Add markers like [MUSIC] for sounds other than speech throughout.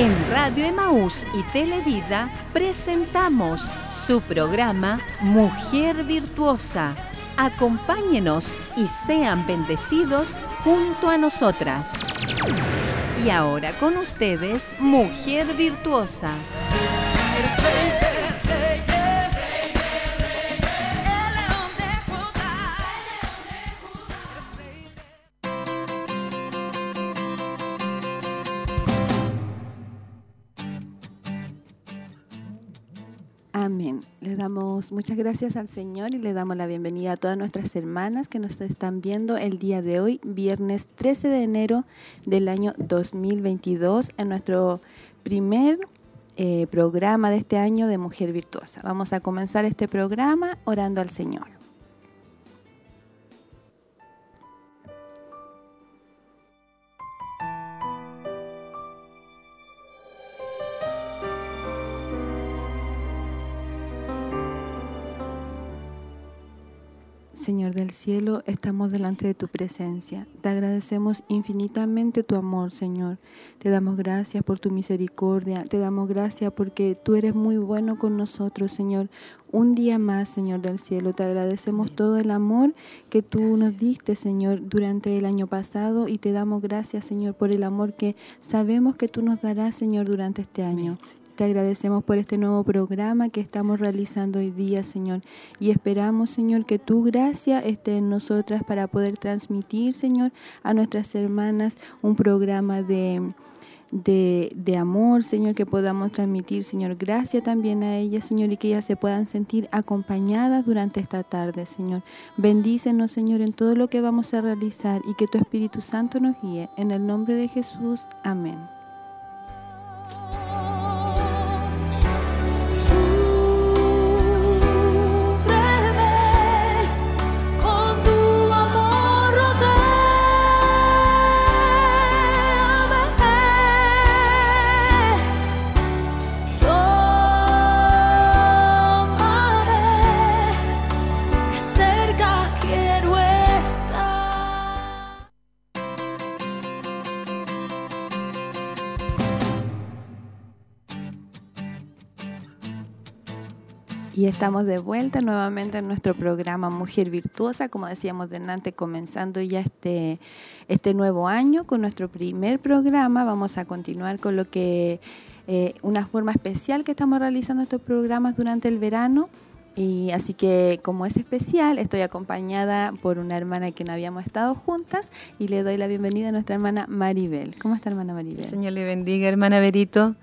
En Radio Emaús y Televida presentamos su programa Mujer Virtuosa. Acompáñenos y sean bendecidos junto a nosotras. Y ahora con ustedes, Mujer Virtuosa. Muchas gracias al Señor y le damos la bienvenida a todas nuestras hermanas que nos están viendo el día de hoy, viernes 13 de enero del año 2022, en nuestro primer eh, programa de este año de Mujer Virtuosa. Vamos a comenzar este programa orando al Señor. Señor del cielo, estamos delante de tu presencia. Te agradecemos infinitamente tu amor, Señor. Te damos gracias por tu misericordia. Te damos gracias porque tú eres muy bueno con nosotros, Señor. Un día más, Señor del cielo, te agradecemos todo el amor que tú nos diste, Señor, durante el año pasado y te damos gracias, Señor, por el amor que sabemos que tú nos darás, Señor, durante este año. Te agradecemos por este nuevo programa que estamos realizando hoy día, Señor. Y esperamos, Señor, que tu gracia esté en nosotras para poder transmitir, Señor, a nuestras hermanas un programa de, de, de, amor, Señor, que podamos transmitir, Señor, gracia también a ellas, Señor, y que ellas se puedan sentir acompañadas durante esta tarde, Señor. Bendícenos, Señor, en todo lo que vamos a realizar y que tu Espíritu Santo nos guíe. En el nombre de Jesús, amén. Y estamos de vuelta nuevamente en nuestro programa Mujer Virtuosa, como decíamos delante, comenzando ya este, este nuevo año con nuestro primer programa. Vamos a continuar con lo que, eh, una forma especial que estamos realizando estos programas durante el verano. Y así que como es especial, estoy acompañada por una hermana que no habíamos estado juntas y le doy la bienvenida a nuestra hermana Maribel. ¿Cómo está hermana Maribel? El Señor le bendiga, hermana Berito.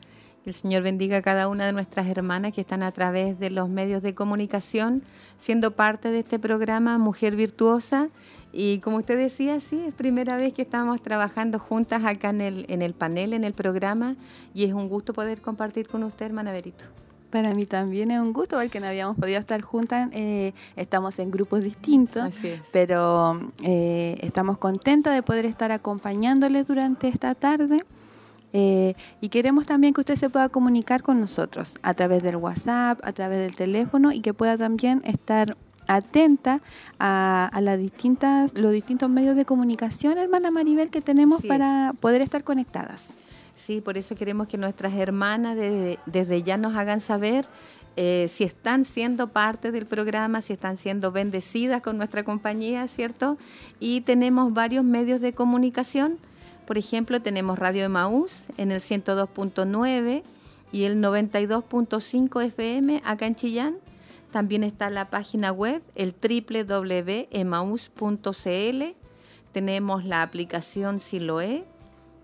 Que el Señor bendiga a cada una de nuestras hermanas que están a través de los medios de comunicación, siendo parte de este programa Mujer Virtuosa. Y como usted decía, sí, es primera vez que estamos trabajando juntas acá en el, en el panel, en el programa, y es un gusto poder compartir con usted, hermana Berito. Para mí también es un gusto porque no habíamos podido estar juntas, eh, estamos en grupos distintos, pero eh, estamos contentas de poder estar acompañándoles durante esta tarde. Eh, y queremos también que usted se pueda comunicar con nosotros a través del WhatsApp, a través del teléfono y que pueda también estar atenta a, a las distintas, los distintos medios de comunicación, hermana Maribel, que tenemos para poder estar conectadas. Sí, por eso queremos que nuestras hermanas desde, desde ya nos hagan saber eh, si están siendo parte del programa, si están siendo bendecidas con nuestra compañía, ¿cierto? Y tenemos varios medios de comunicación. Por ejemplo, tenemos Radio Emaús en el 102.9 y el 92.5 FM acá en Chillán. También está la página web, el. Tenemos la aplicación Siloé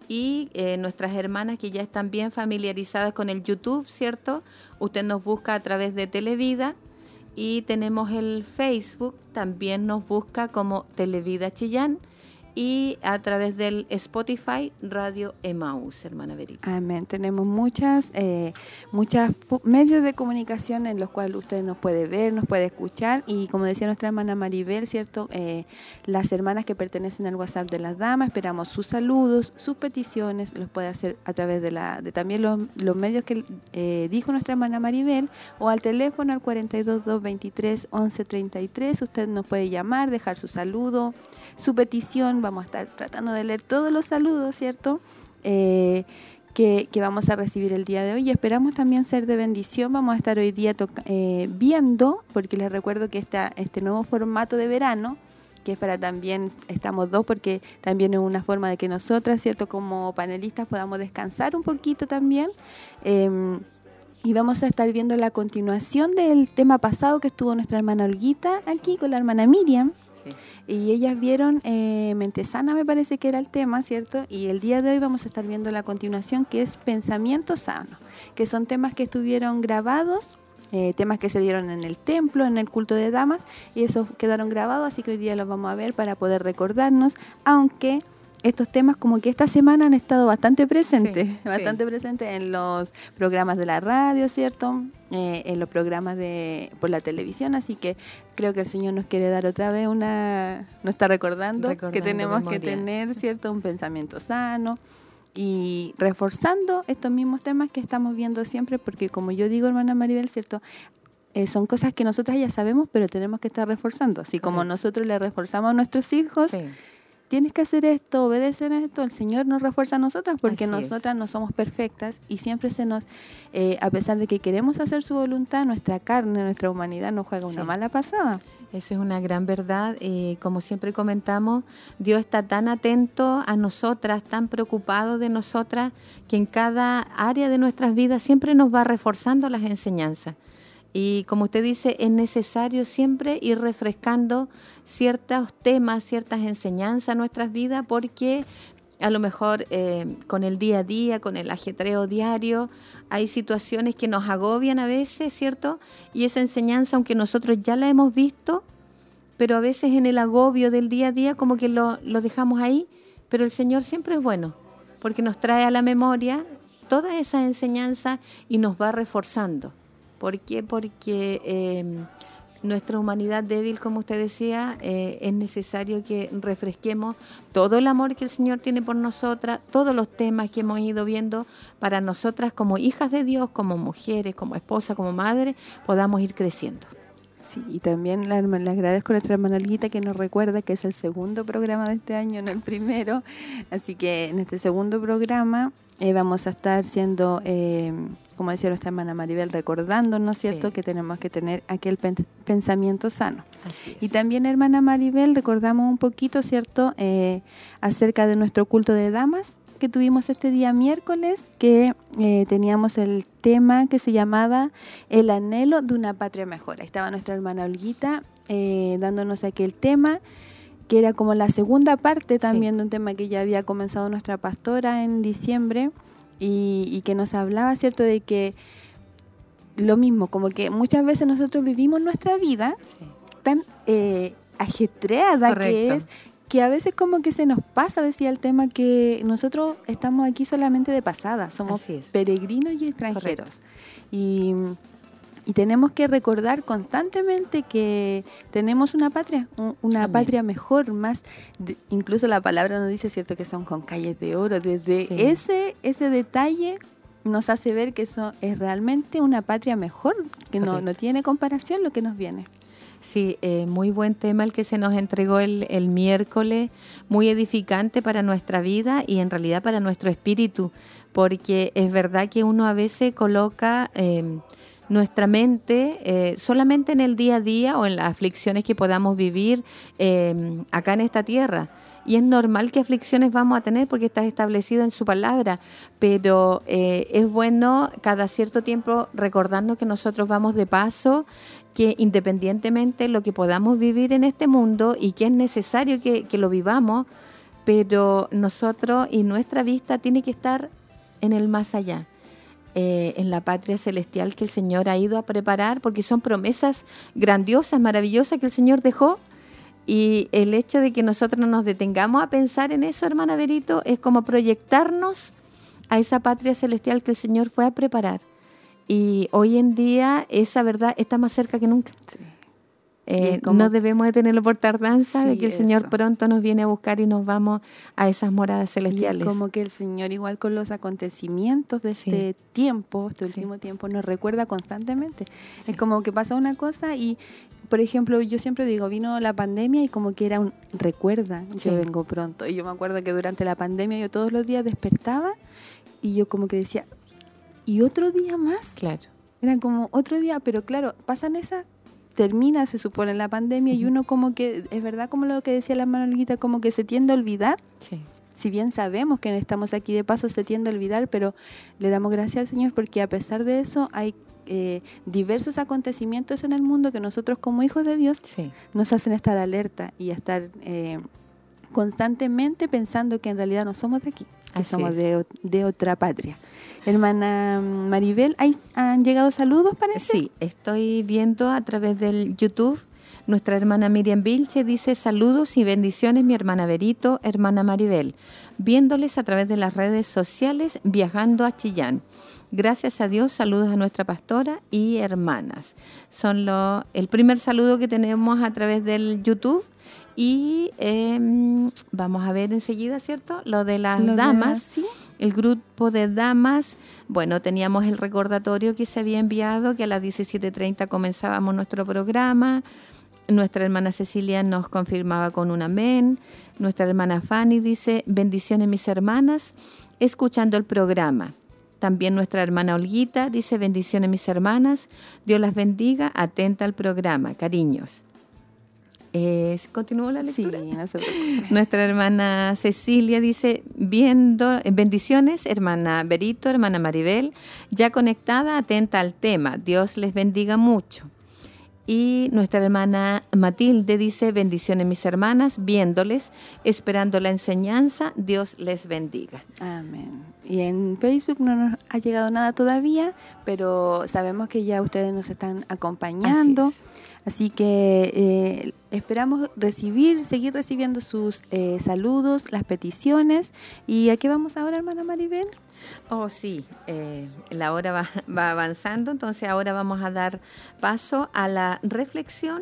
y eh, nuestras hermanas que ya están bien familiarizadas con el YouTube, ¿cierto? Usted nos busca a través de Televida y tenemos el Facebook, también nos busca como Televida Chillán y a través del Spotify Radio Emaús, hermana Verita. Amén. Tenemos muchas, eh, muchas medios de comunicación en los cuales usted nos puede ver, nos puede escuchar y como decía nuestra hermana Maribel, ¿cierto? Eh, las hermanas que pertenecen al WhatsApp de las damas, esperamos sus saludos, sus peticiones, los puede hacer a través de, la, de también los, los medios que eh, dijo nuestra hermana Maribel o al teléfono al 42223 1133. Usted nos puede llamar, dejar su saludo, su petición vamos a estar tratando de leer todos los saludos, ¿cierto? Eh, que, vamos a recibir el día de hoy y esperamos también ser de bendición. Vamos a estar hoy día eh, viendo, porque les recuerdo que está este nuevo formato de verano, que es para también, estamos dos, porque también es una forma de que nosotras, ¿cierto? Como panelistas podamos descansar un poquito también. Em, y vamos a estar viendo la continuación del tema pasado que estuvo nuestra hermana Olguita aquí con la hermana Miriam. Y ellas vieron eh, Mente Sana, me parece que era el tema, ¿cierto? Y el día de hoy vamos a estar viendo la continuación que es Pensamiento Sano, que son temas que estuvieron grabados eh, temas que se dieron en el templo, en el culto de damas, y esos quedaron grabados, así que hoy día los vamos a ver para poder recordarnos, aunque estos temas como que esta semana han estado bastante presentes, [LAUGHS] bastante presentes en los programas de la radio, ¿cierto? Eh, en los programas de por la televisión, así que creo que el Señor nos quiere dar otra vez una, nos está recordando, que tenemos que tener, ¿cierto? Un pensamiento sano y reforzando estos mismos temas que estamos viendo siempre, porque como yo digo, hermana Maribel, ¿cierto? Eh, son cosas que nosotras ya sabemos, pero tenemos que estar reforzando. Así como nosotros le reforzamos a nuestros hijos, tienes que hacer esto, obedecer esto, el Señor nos refuerza a nosotras porque nosotras no somos perfectas y siempre se nos, eh, a pesar de que queremos hacer su voluntad, nuestra carne, nuestra humanidad nos juega una mala pasada. Eso es una gran verdad. y como siempre comentamos, Dios está tan atento a nosotras, tan preocupado de nosotras, que en cada área de nuestras vidas siempre nos va reforzando las enseñanzas. Y como usted dice, es necesario siempre ir refrescando ciertos temas, ciertas enseñanzas en nuestras vidas, porque a lo mejor eh, con el día a día, con el ajetreo diario, hay situaciones que nos agobian a veces, ¿cierto? Y esa enseñanza, aunque nosotros ya la hemos visto, pero a veces en el agobio del día a día como que lo, lo dejamos ahí, pero el Señor siempre es bueno, porque nos trae a la memoria toda esa enseñanza y nos va reforzando. ¿Por qué? Porque em, nuestra humanidad débil, como usted decía, eh, es necesario que refresquemos todo el amor que el Señor tiene por nosotras, todos los temas que hemos ido viendo para nosotras como hijas de Dios, como mujeres, como esposa, como madre, podamos ir creciendo. Sí, y también le agradezco a nuestra hermana Olguita que nos recuerda que es el segundo programa de este año, no el primero. Así que en este segundo programa eh, vamos a estar siendo, eh, como decía nuestra hermana Maribel, recordándonos, ¿cierto?, que tenemos que tener aquel pensamiento sano. Y también, hermana Maribel, recordamos un poquito, ¿cierto?, eh, acerca de nuestro culto de damas que tuvimos este día miércoles, que teníamos el tema que se llamaba El anhelo de una patria mejor. Ahí estaba nuestra hermana Olguita dándonos aquel tema que era como la segunda parte también de un tema que ya había comenzado nuestra pastora en diciembre y, que nos hablaba, ¿cierto?, de que lo mismo, como que muchas veces nosotros vivimos nuestra vida tan eh, ajetreada que es, que a veces como que se nos pasa, decía el tema, que nosotros estamos aquí solamente de pasada, somos peregrinos y extranjeros. Y y tenemos que recordar constantemente que tenemos una patria, una patria mejor, más, incluso la palabra nos dice, cierto, que son con calles de oro. Desde ese, ese detalle nos hace ver que eso es realmente una patria mejor, que no, no, tiene comparación lo que nos viene. Sí, eh, muy buen tema el que se nos entregó el, el, miércoles, muy edificante para nuestra vida y en realidad para nuestro espíritu, porque es verdad que uno a veces coloca... Eh, nuestra mente eh, solamente en el día a día o en las aflicciones que podamos vivir em, acá en esta tierra. Y es normal que aflicciones vamos a tener porque está establecido en su palabra, pero eh, es bueno cada cierto tiempo recordarnos que nosotros vamos de paso, que independientemente de lo que podamos vivir en este mundo y que es necesario que lo vivamos, pero nosotros y nuestra vista tiene que estar en el más allá eh, en la patria celestial que el Señor ha ido a preparar, porque son promesas grandiosas, maravillosas que el Señor dejó. Y el hecho de que nosotros nos detengamos a pensar en eso, hermana Berito, es como proyectarnos a esa patria celestial que el Señor fue a preparar. Y hoy en día esa verdad está más cerca que nunca. Eh, no debemos de tenerlo por tardanza, de que el Señor pronto nos viene a buscar y nos vamos a esas moradas celestiales. como que el Señor, igual con los acontecimientos de este tiempo, este último tiempo, nos recuerda constantemente. Es como que pasa una cosa y, por ejemplo, yo siempre digo, vino la pandemia y como que era un recuerda, yo vengo pronto. Y yo me acuerdo que durante la pandemia yo todos los días despertaba y yo como que decía, ¿y otro día más? Claro. Era como otro día, pero claro, pasan esas, termina, se supone, la pandemia y uno como que, es verdad como lo que decía la Manolita, como que se tiende a olvidar. Sí. Si bien sabemos que estamos aquí de paso, se tiende a olvidar, pero le damos gracias al Señor porque a pesar de eso hay eh, diversos acontecimientos en el mundo que nosotros como hijos de Dios Sí. nos hacen estar alerta y estar eh, constantemente pensando que en realidad no somos de aquí, que Así somos de, de otra patria. Hermana Maribel, ¿hay- ¿han llegado saludos parece? Sí, estoy viendo a través del YouTube. Nuestra hermana Miriam Vilche dice saludos y bendiciones, mi hermana Berito, hermana Maribel, viéndoles a través de las redes sociales viajando a Chillán. Gracias a Dios, saludos a nuestra pastora y hermanas. Son lo, el primer saludo que tenemos a través del YouTube. Y em, vamos a ver enseguida, ¿cierto? Lo de las Lo de damas. sí. El grupo de damas, bueno, teníamos el recordatorio que se había enviado, que a las 17.30 comenzábamos nuestro programa. Nuestra hermana Cecilia nos confirmaba con un amén. Nuestra hermana Fanny dice, bendiciones mis hermanas, escuchando el programa. También nuestra hermana Olguita dice, bendiciones mis hermanas, Dios las bendiga, atenta al programa, cariños. Eh, ¿Continúo la Sí, lectura? no se. [LAUGHS] Nuestra hermana Cecilia dice, viendo, bendiciones, hermana Berito, hermana Maribel, ya conectada, atenta al tema. Dios les bendiga mucho. Y nuestra hermana Matilde dice, bendiciones mis hermanas, viéndoles, esperando la enseñanza, Dios les bendiga. Amén. Y en Facebook no nos ha llegado nada todavía, pero sabemos que ya ustedes nos están acompañando. Así Así, que eh, esperamos recibir, seguir recibiendo sus eh, saludos, las peticiones. ¿Y a qué vamos ahora, hermana Maribel? Oh, sí, eh, la hora va, va avanzando, entonces ahora vamos a dar paso a la reflexión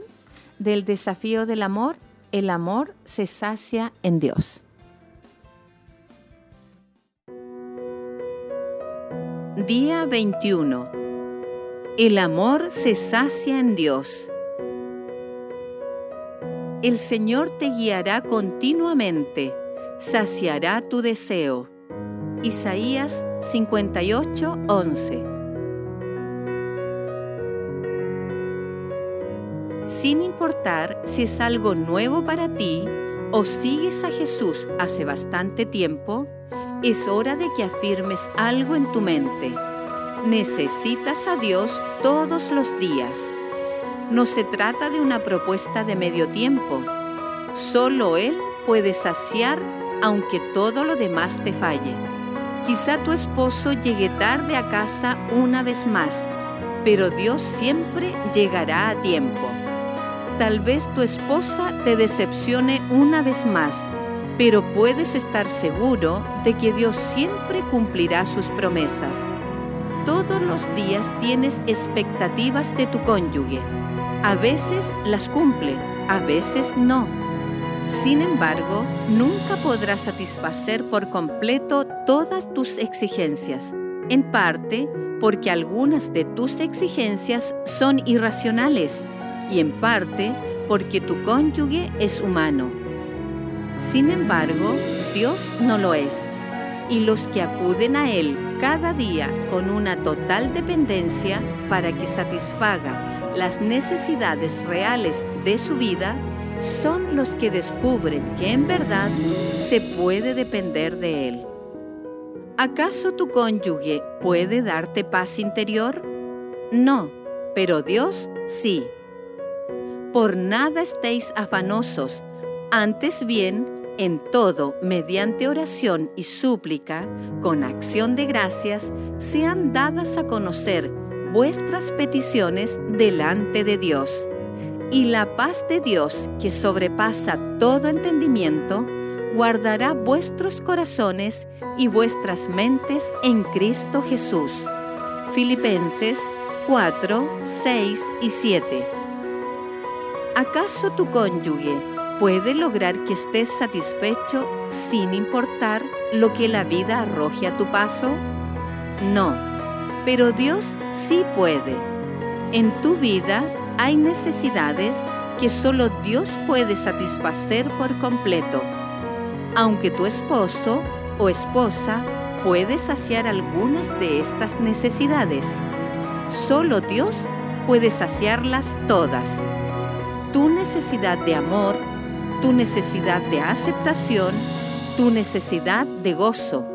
del desafío del amor. El amor se sacia en Dios. Día 21. El amor se sacia en Dios. El Señor te guiará continuamente, saciará tu deseo. Isaías 58, 11. Sin importar si es algo nuevo para ti o sigues a Jesús hace bastante tiempo, es hora de que afirmes algo en tu mente. Necesitas a Dios todos los días. No se trata de una propuesta de medio tiempo. Solo Él puede saciar aunque todo lo demás te falle. Quizá tu esposo llegue tarde a casa una vez más, pero Dios siempre llegará a tiempo. Tal vez tu esposa te decepcione una vez más, pero puedes estar seguro de que Dios siempre cumplirá sus promesas. Todos los días tienes expectativas de tu cónyuge. A veces las cumple, a veces no. Sin embargo, nunca podrás satisfacer por completo todas tus exigencias, en parte porque algunas de tus exigencias son irracionales y en parte porque tu cónyuge es humano. Sin embargo, Dios no lo es, y los que acuden a Él cada día con una total dependencia para que satisfaga las necesidades reales de su vida, son los que descubren que en verdad se puede depender de Él. ¿Acaso tu cónyuge puede darte paz interior? No, pero Dios sí. Por nada estéis afanosos, antes bien, en todo, mediante oración y súplica, con acción de gracias, sean dadas a conocer vuestras peticiones delante de Dios. Y la paz de Dios, que sobrepasa todo entendimiento, guardará vuestros corazones y vuestras mentes en Cristo Jesús. Filipenses 4, 6 y 7. ¿Acaso tu cónyuge puede lograr que estés satisfecho sin importar lo que la vida arroje a tu paso? No, pero Dios sí puede. En tu vida hay necesidades que solo Dios puede satisfacer por completo. Aunque tu esposo o esposa puede saciar algunas de estas necesidades. Solo Dios puede saciarlas todas. Tu necesidad de amor, tu necesidad de aceptación, tu necesidad de gozo.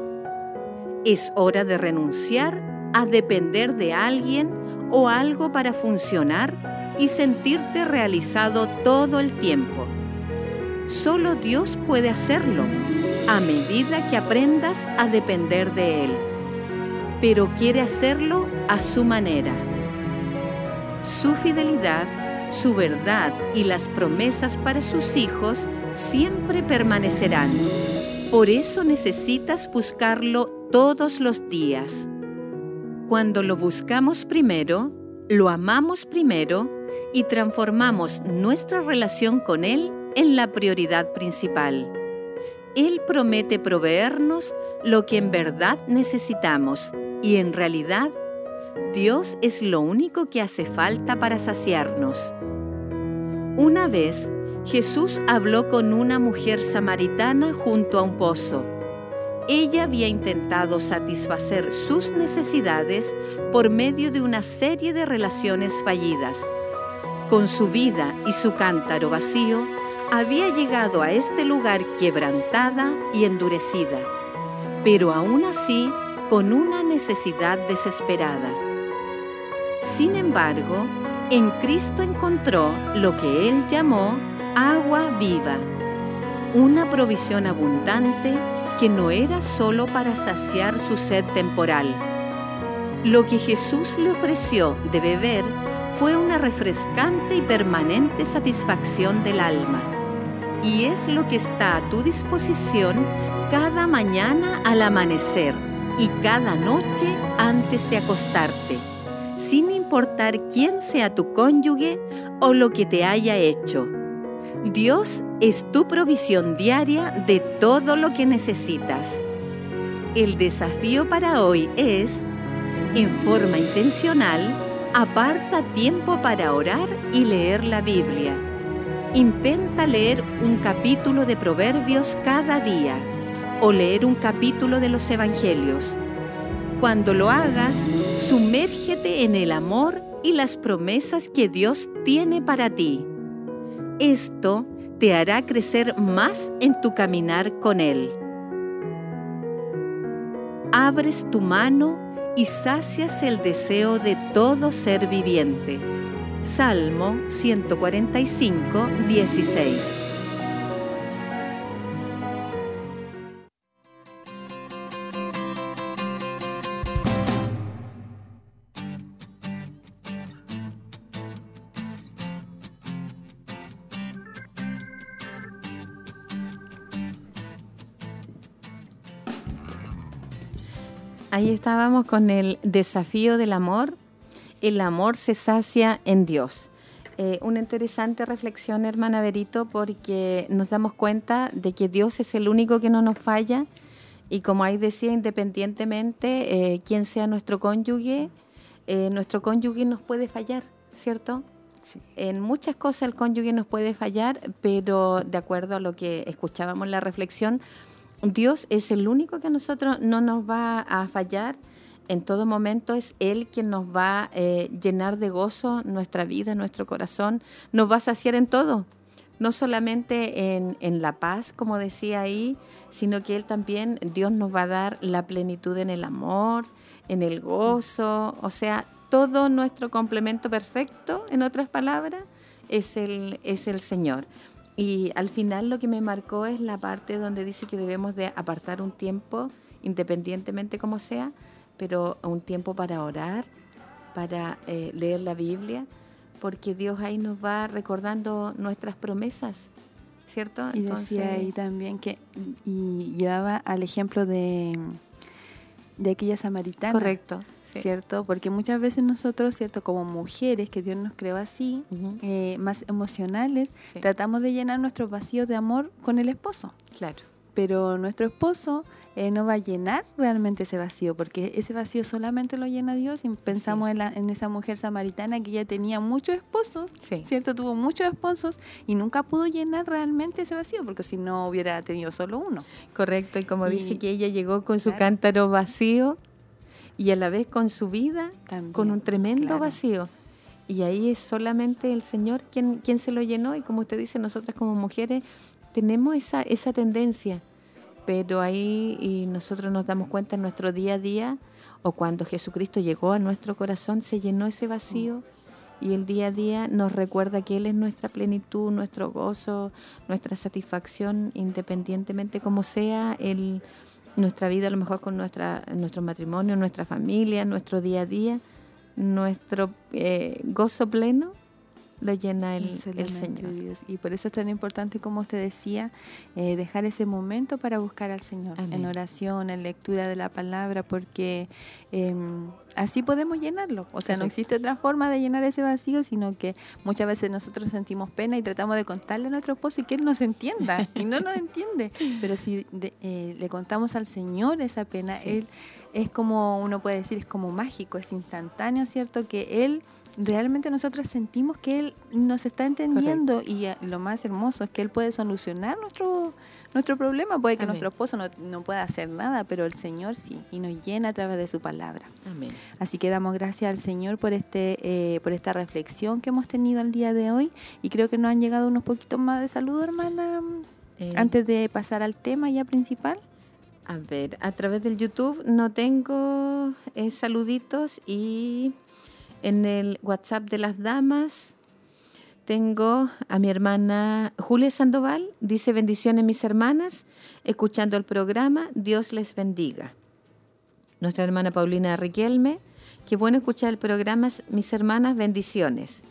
Es hora de renunciar a depender de alguien o algo para funcionar y sentirte realizado todo el tiempo. Solo Dios puede hacerlo a medida que aprendas a depender de Él, pero quiere hacerlo a su manera. Su fidelidad, su verdad y las promesas para sus hijos siempre permanecerán. Por eso necesitas buscarlo todos los días. Cuando lo buscamos primero, lo amamos primero y transformamos nuestra relación con Él en la prioridad principal. Él promete proveernos lo que en verdad necesitamos y en realidad Dios es lo único que hace falta para saciarnos. Una vez, Jesús habló con una mujer samaritana junto a un pozo. Ella había intentado satisfacer sus necesidades por medio de una serie de relaciones fallidas. Con su vida y su cántaro vacío, había llegado a este lugar quebrantada y endurecida, pero aún así con una necesidad desesperada. Sin embargo, en Cristo encontró lo que él llamó agua viva, una provisión abundante que no era solo para saciar su sed temporal. Lo que Jesús le ofreció de beber fue una refrescante y permanente satisfacción del alma y es lo que está a tu disposición cada mañana al amanecer y cada noche antes de acostarte, sin importar quién sea tu cónyuge o lo que te haya hecho. Dios es tu provisión diaria de todo lo que necesitas. El desafío para hoy es, en forma intencional, aparta tiempo para orar y leer la Biblia Intenta leer un capítulo de Proverbios cada día o leer un capítulo de los Evangelios. Cuando lo hagas, sumérgete en el amor y las promesas que Dios tiene para ti. Esto te hará crecer más en tu caminar con Él. Abres tu mano y sacias el deseo de todo ser viviente. Salmo 145, 16. Ahí estábamos con el desafío del amor el amor se sacia en Dios. Eh, una interesante reflexión, hermana Berito, porque nos damos cuenta de que Dios es el único que no nos falla y como ahí decía, independientemente eh, quién sea nuestro cónyuge, eh, nuestro cónyuge nos puede fallar, ¿cierto? En muchas cosas el cónyuge nos puede fallar, pero de acuerdo a lo que escuchábamos en la reflexión, Dios es el único que a nosotros no nos va a fallar. En todo momento es Él quien nos va a eh, llenar de gozo nuestra vida, nuestro corazón, nos va a saciar en todo, no solamente en, en, la paz, como decía ahí, sino que Él también, Dios nos va a dar la plenitud en el amor, en el gozo, o sea, todo nuestro complemento perfecto, en otras palabras, es el, es el Señor. Y al final lo que me marcó es la parte donde dice que debemos de apartar un tiempo, independientemente como sea, pero un tiempo para orar, para eh, leer la Biblia, porque Dios ahí nos va recordando nuestras promesas, ¿cierto? Y decía ahí también que, y llevaba al ejemplo de, de aquella samaritana. Correcto. ¿Cierto? Porque muchas veces nosotros, ¿cierto? Como mujeres, que Dios nos creó así, eh, más emocionales, tratamos de llenar nuestros vacíos de amor con el esposo. Claro pero nuestro esposo eh, no va a llenar realmente ese vacío, porque ese vacío solamente lo llena Dios. Y pensamos en, en, esa mujer samaritana que ya tenía muchos esposos, ¿cierto? Tuvo muchos esposos y nunca pudo llenar realmente ese vacío, porque si no hubiera tenido solo uno. Correcto, y como dice que ella llegó con su cántaro vacío y a la vez con su vida, con un tremendo vacío. Y ahí es solamente el Señor quien, quien se lo llenó. Y como usted dice, nosotras como mujeres tenemos esa, esa tendencia. Pero ahí y nosotros nos damos cuenta en nuestro día a día o cuando Jesucristo llegó a nuestro corazón se llenó ese vacío. Y el día a día nos recuerda que Él es nuestra plenitud, nuestro gozo, nuestra satisfacción, independientemente como sea el, nuestra vida, a lo mejor con nuestra, nuestro matrimonio, nuestra familia, nuestro día a día, nuestro eh, gozo pleno lo llena el, Señor. Y por eso es tan importante, como usted decía, eh, dejar ese momento para buscar al Señor, en oración, en lectura de la palabra, porque em, así podemos llenarlo. O sea, no existe otra forma de llenar ese vacío, sino que muchas veces nosotros sentimos pena y tratamos de contarle a nuestro esposo y que él nos entienda, y no nos entiende. [LAUGHS] Pero si eh, le contamos al Señor esa pena, él es como, uno puede decir, es como mágico, es instantáneo, ¿cierto? Que él realmente nosotros sentimos que Él nos está entendiendo y eh, lo más hermoso es que Él puede solucionar nuestro, nuestro problema. Puede que nuestro esposo no, pueda hacer nada, pero el Señor sí, y nos llena a través de su palabra. Así que damos gracias al Señor por, este, eh, por esta reflexión que hemos tenido el día de hoy y creo que nos han llegado unos poquitos más de saludo, hermana, eh. antes de pasar al tema ya principal. A ver, a través del YouTube no tengo saluditos y en el WhatsApp de las damas tengo a mi hermana Julia Sandoval, dice bendiciones mis hermanas, escuchando el programa, Dios les bendiga. Nuestra hermana Paulina Riquelme, qué bueno escuchar el programa, mis hermanas, bendiciones.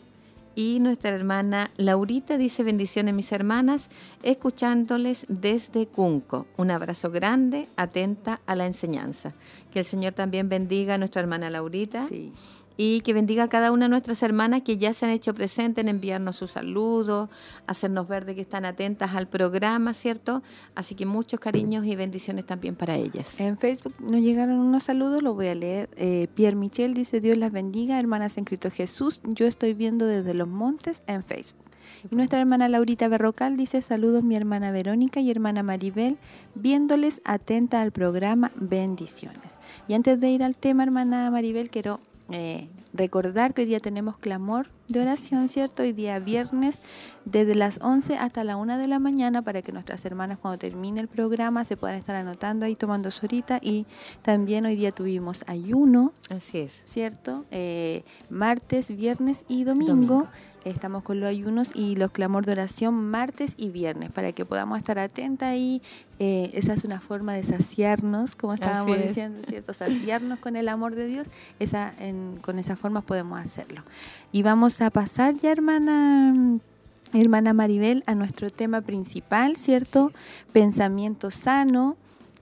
Y nuestra hermana Laurita dice bendiciones mis hermanas, escuchándoles desde Cunco. Un abrazo grande, atenta a la enseñanza. Que el Señor también bendiga a nuestra hermana Laurita. Sí y que bendiga a cada una de nuestras hermanas que ya se han hecho presentes en enviarnos sus saludos, hacernos ver de que están atentas al programa, ¿cierto? Así que muchos cariños y bendiciones también para ellas. En Facebook nos llegaron unos saludos, los voy a leer. Eh, Pierre Michel dice, Dios las bendiga, hermanas en Cristo Jesús, yo estoy viendo desde los montes en Facebook. Y nuestra hermana Laurita Berrocal dice, saludos mi hermana Verónica y hermana Maribel, viéndoles atenta al programa, bendiciones. Y antes de ir al tema, hermana Maribel, quiero eh, recordar que hoy día tenemos clamor de oración, ¿cierto? Hoy día viernes, desde las 11 hasta la 1 de la mañana, para que nuestras hermanas cuando termine el programa se puedan estar anotando ahí, tomando su horita. Y también hoy día tuvimos ayuno. Así es. ¿Cierto? Eh, martes, viernes y domingo Estamos con los ayunos y los clamor de oración martes y viernes para que podamos estar atentas ahí. Eh, esa es una forma de saciarnos, como estábamos diciendo, ¿cierto? Saciarnos con el amor de Dios. Esa, con esa forma podemos hacerlo. Y vamos a pasar ya, hermana. Hermana Maribel, a nuestro tema principal, ¿cierto? Pensamiento sano.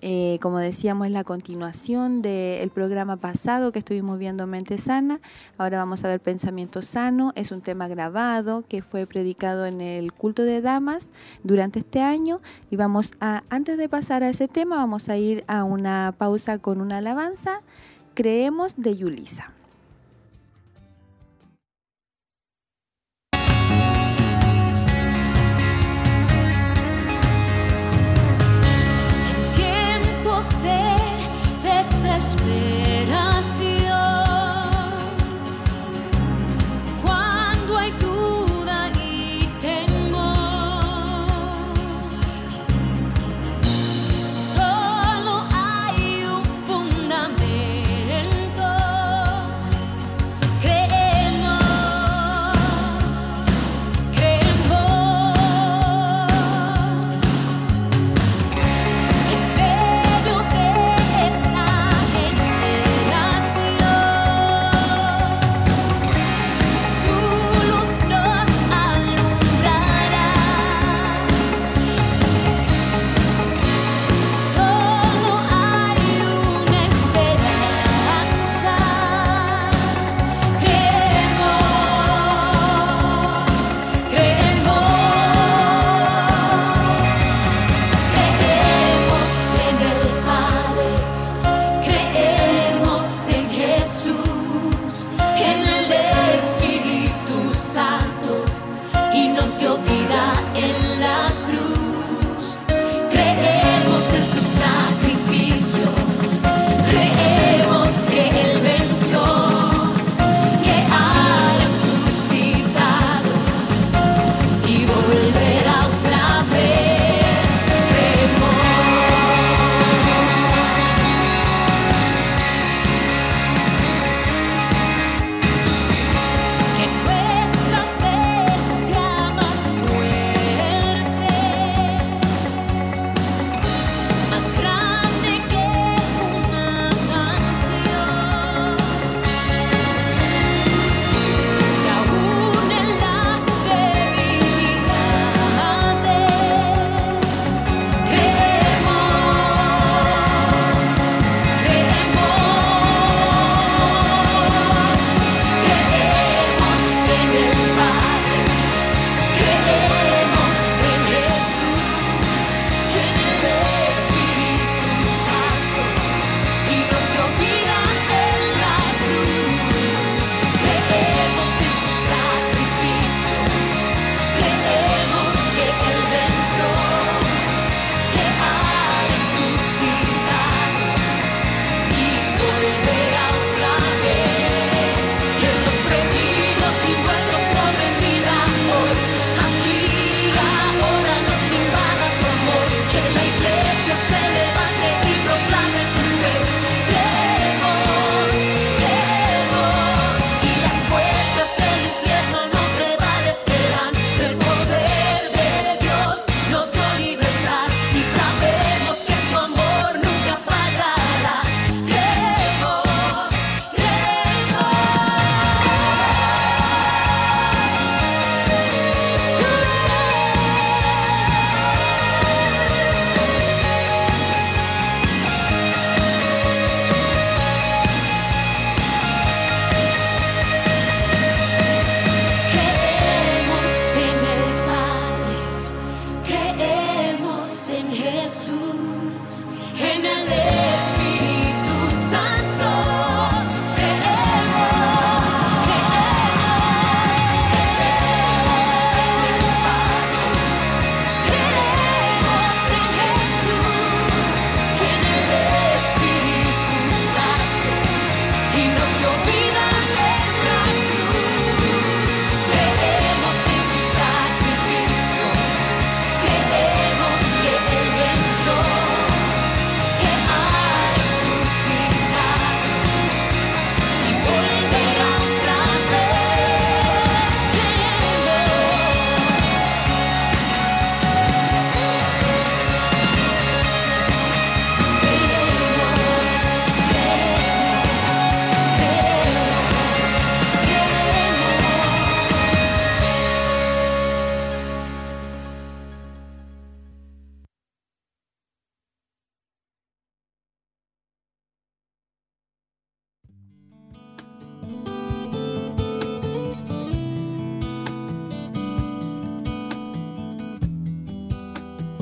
Eh, como decíamos, es la continuación del programa pasado que estuvimos viendo Mente Sana. Ahora vamos a ver Pensamiento Sano. Es un tema grabado que fue predicado en el culto de damas durante este año. Y vamos a, antes de pasar a ese tema, vamos a ir a una pausa con una alabanza. Creemos de Yulisa.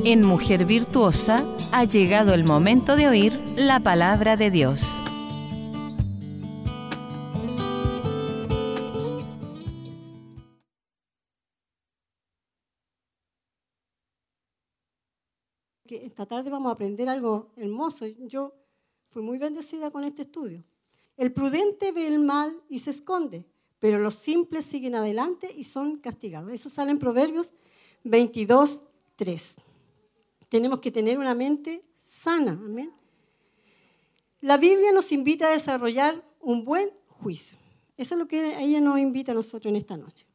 En Mujer Virtuosa ha llegado el momento de oír la palabra de Dios. esta tarde vamos a aprender algo hermoso. Yo fui muy bendecida con este estudio. El prudente ve el mal y se esconde, pero los simples siguen adelante y son castigados. Eso sale en Proverbios 22, 3. Tenemos que tener una mente sana. Amén. La Biblia nos invita a desarrollar un buen juicio. Eso es lo que ella nos invita a nosotros en esta noche.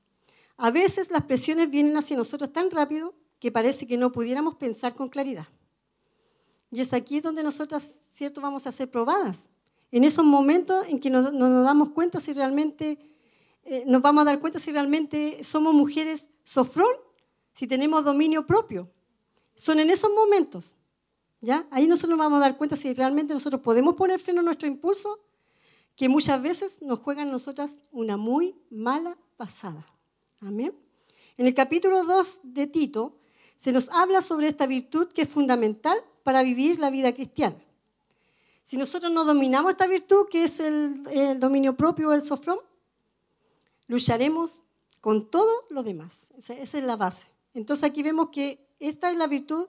A veces las presiones vienen hacia nosotros tan rápido que parece que no pudiéramos pensar con claridad. Y es aquí donde nosotras, cierto, vamos a ser probadas. En esos momentos en que no, no nos damos cuenta si realmente, eh, nos vamos a dar cuenta si realmente somos mujeres sofrón, si tenemos dominio propio. Son en esos momentos, ¿ya? Ahí nosotros nos vamos a dar cuenta si realmente nosotros podemos poner freno a nuestro impulso, que muchas veces nos juegan nosotras una muy mala pasada. Amén. En el capítulo 2 de Tito se nos habla sobre esta virtud que es fundamental para vivir la vida cristiana. Si nosotros no dominamos esta virtud, que es el, dominio propio, el sofrón, lucharemos con todo lo demás. Esa es la base. Entonces aquí vemos que esta es la virtud,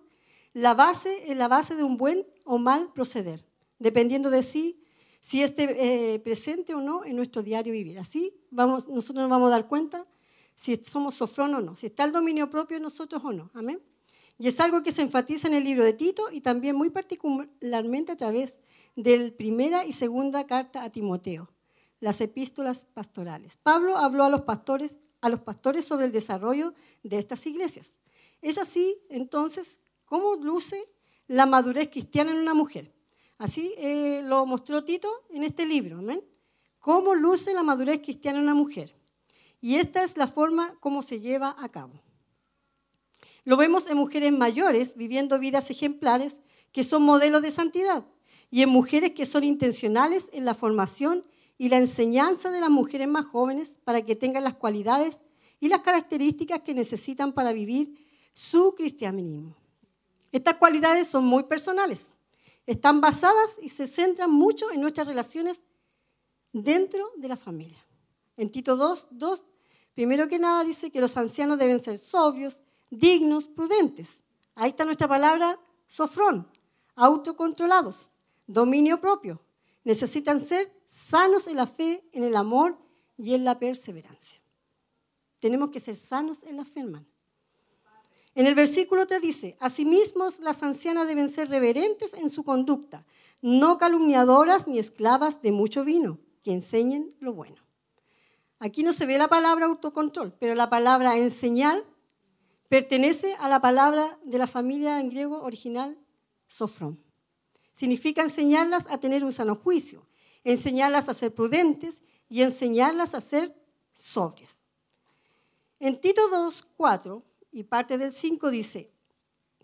la base la base de un buen o mal proceder, dependiendo de sí, si esté eh, presente o no en nuestro diario vivir. Así vamos, nosotros nos vamos a dar cuenta si somos sofrón o no, si está el dominio propio en nosotros o no. Amén. Y es algo que se enfatiza en el libro de Tito y también muy particularmente a través de primera y segunda carta a Timoteo, las epístolas pastorales. Pablo habló a los pastores, a los pastores sobre el desarrollo de estas iglesias. Es así, entonces, cómo luce la madurez cristiana en una mujer. Así eh, lo mostró Tito en este libro, ¿amén? Cómo luce la madurez cristiana en una mujer. Y esta es la forma como se lleva a cabo. Lo vemos en mujeres mayores viviendo vidas ejemplares que son modelos de santidad y en mujeres que son intencionales en la formación y la enseñanza de las mujeres más jóvenes para que tengan las cualidades y las características que necesitan para vivir su cristianismo. Estas cualidades son muy personales, están basadas y se centran mucho en nuestras relaciones dentro de la familia. En Tito 2, 2, primero que nada dice que los ancianos deben ser sobrios, dignos, prudentes. Ahí está nuestra palabra sofrón, autocontrolados, dominio propio. Necesitan ser sanos en la fe, en el amor y en la perseverancia. Tenemos que ser sanos en la fe, hermano. En el versículo te dice, asimismo las ancianas deben ser reverentes en su conducta, no calumniadoras ni esclavas de mucho vino, que enseñen lo bueno. Aquí no se ve la palabra autocontrol, pero la palabra enseñar pertenece a la palabra de la familia en griego original, sofrón. Significa enseñarlas a tener un sano juicio, enseñarlas a ser prudentes y enseñarlas a ser sobrias. En Tito 2, 4 y parte del 5 dice,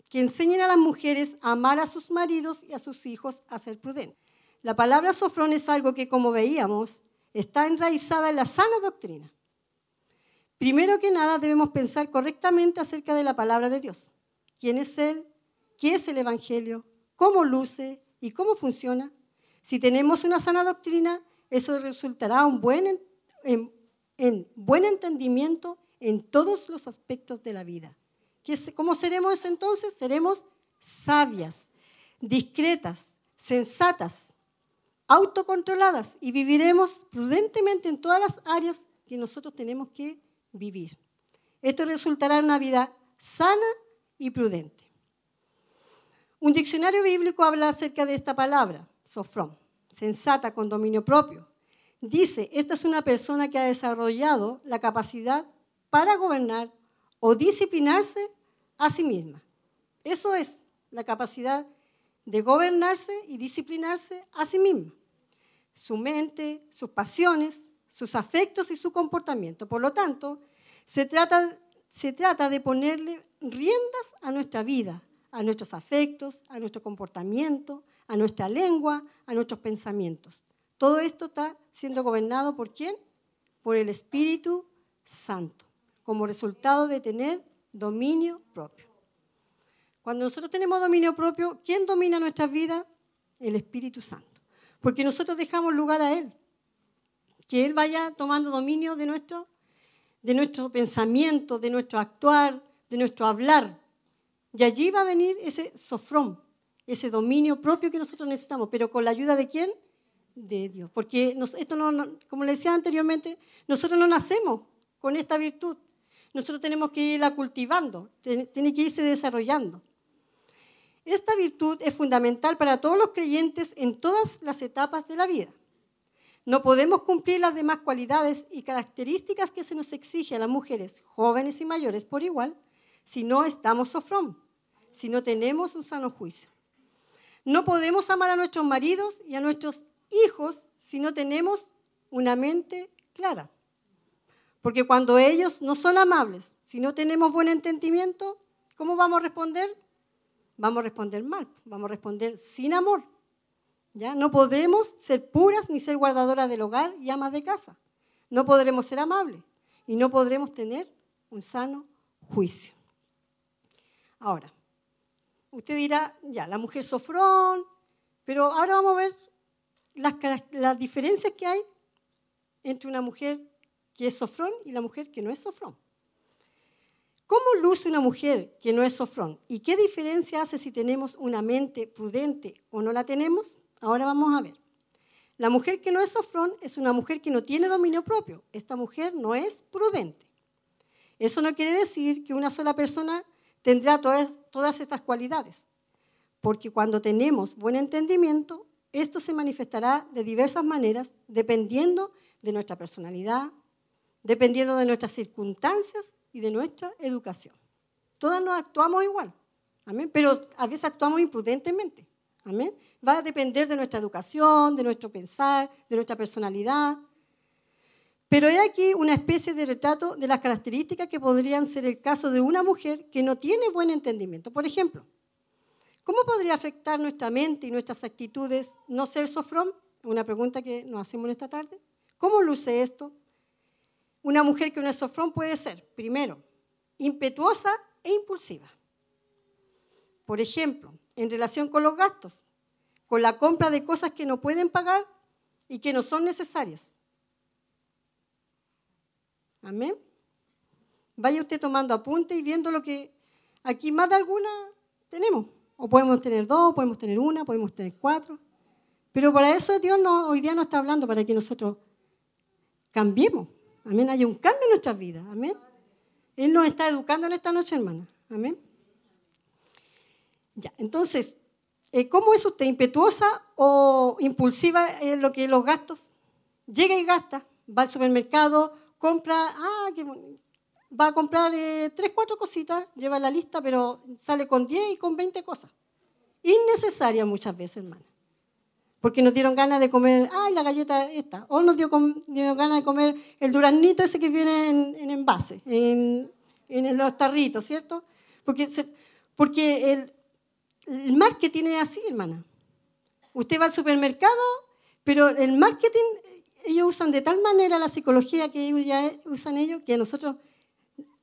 que enseñen a las mujeres a amar a sus maridos y a sus hijos a ser prudentes. La palabra sofrón es algo que, como veíamos, está enraizada en la sana doctrina. Primero que nada debemos pensar correctamente acerca de la palabra de Dios. ¿Quién es Él? qué es el Evangelio, cómo luce y cómo funciona. Si tenemos una sana doctrina, eso resultará un en buen entendimiento en todos los aspectos de la vida. ¿Qué es- ¿Cómo seremos entonces? Seremos sabias, discretas, sensatas, autocontroladas y viviremos prudentemente en todas las áreas que nosotros tenemos que vivir. Esto resultará en una vida sana y prudente. Un diccionario bíblico habla acerca de esta palabra, sofrón, sensata con dominio propio. Dice, esta es una persona que ha desarrollado la capacidad para gobernar o disciplinarse a sí misma. Eso es la capacidad de gobernarse y disciplinarse a sí misma. Su mente, sus pasiones, sus afectos y su comportamiento. Por lo tanto, se trata, de ponerle riendas a nuestra vida, a nuestros afectos, a nuestro comportamiento, a nuestra lengua, a nuestros pensamientos. Todo esto está siendo gobernado por quién? Por el Espíritu Santo, como resultado de tener dominio propio. Cuando nosotros tenemos dominio propio, ¿quién domina nuestras vidas? El Espíritu Santo. Porque nosotros dejamos lugar a Él. Que Él vaya tomando dominio de nuestro, de nuestro pensamiento, de nuestro actuar, de nuestro hablar. Y allí va a venir ese sofrón, ese dominio propio que nosotros necesitamos. Pero con la ayuda de quién? De Dios. Porque esto no, no- como le decía anteriormente, nosotros no nacemos con esta virtud. Nosotros tenemos que irla cultivando, tiene que irse desarrollando. Esta virtud es fundamental para todos los creyentes en todas las etapas de la vida. No podemos cumplir las demás cualidades y características que se nos exige a las mujeres, jóvenes y mayores por igual, si no estamos sofrón, si no tenemos un sano juicio. No podemos amar a nuestros maridos y a nuestros hijos si no tenemos una mente clara. Porque cuando ellos no son amables, si no tenemos buen entendimiento, ¿cómo vamos a responder? Vamos a responder mal, vamos a responder sin amor. ¿ya? No podremos ser puras ni ser guardadoras del hogar y amas de casa. No podremos ser amables y no podremos tener un sano juicio. Ahora, usted dirá, ya, la mujer sofrón, pero ahora vamos a ver las, las diferencias que hay entre una mujer que es sofrón y la mujer que no es sofrón. ¿Cómo luce una mujer que no es sofrón? ¿Y qué diferencia hace si tenemos una mente prudente o no la tenemos? Ahora vamos a ver. La mujer que no es sofrón es una mujer que no tiene dominio propio. Esta mujer no es prudente. Eso no quiere decir que una sola persona tendrá todas, todas estas cualidades, porque cuando tenemos buen entendimiento, esto se manifestará de diversas maneras, dependiendo de nuestra personalidad, dependiendo de nuestras circunstancias y de nuestra educación. Todas nos actuamos igual, amén, pero a veces actuamos imprudentemente, amén. Va a depender de nuestra educación, de nuestro pensar, de nuestra personalidad. Pero hay aquí una especie de retrato de las características que podrían ser el caso de una mujer que no tiene buen entendimiento. Por ejemplo, ¿cómo podría afectar nuestra mente y nuestras actitudes no ser sofrón? Una pregunta que nos hacemos esta tarde. ¿Cómo luce esto? Una mujer que no es sofrón puede ser, primero, impetuosa e impulsiva. Por ejemplo, en relación con los gastos, con la compra de cosas que no pueden pagar y que no son necesarias. Amén. Vaya usted tomando apunte y viendo lo que aquí más de alguna tenemos. O podemos tener dos, podemos tener una, podemos tener cuatro. Pero para eso Dios no, hoy día no está hablando para que nosotros cambiemos. Amén. Hay un cambio en nuestras vidas. Amén. Él nos está educando en esta noche, hermana. Amén. Ya, entonces, eh, ¿cómo es usted? ¿Impetuosa o impulsiva en lo que los gastos? Llega y gasta, va al supermercado, compra, ah, va a comprar eh, tres, cuatro cositas, lleva la lista, pero sale con 10 y con 20 cosas. Innecesaria muchas veces, hermana. Porque nos dieron ganas de comer, ay, la galleta esta. O nos dio, dieron ganas de comer el duraznito ese que viene en, en envase, en, en los tarritos, ¿cierto? Porque, porque el, el marketing es así, hermana. Usted va al supermercado, pero el marketing, ellos usan de tal manera la psicología que ellos ya usan ellos, que nosotros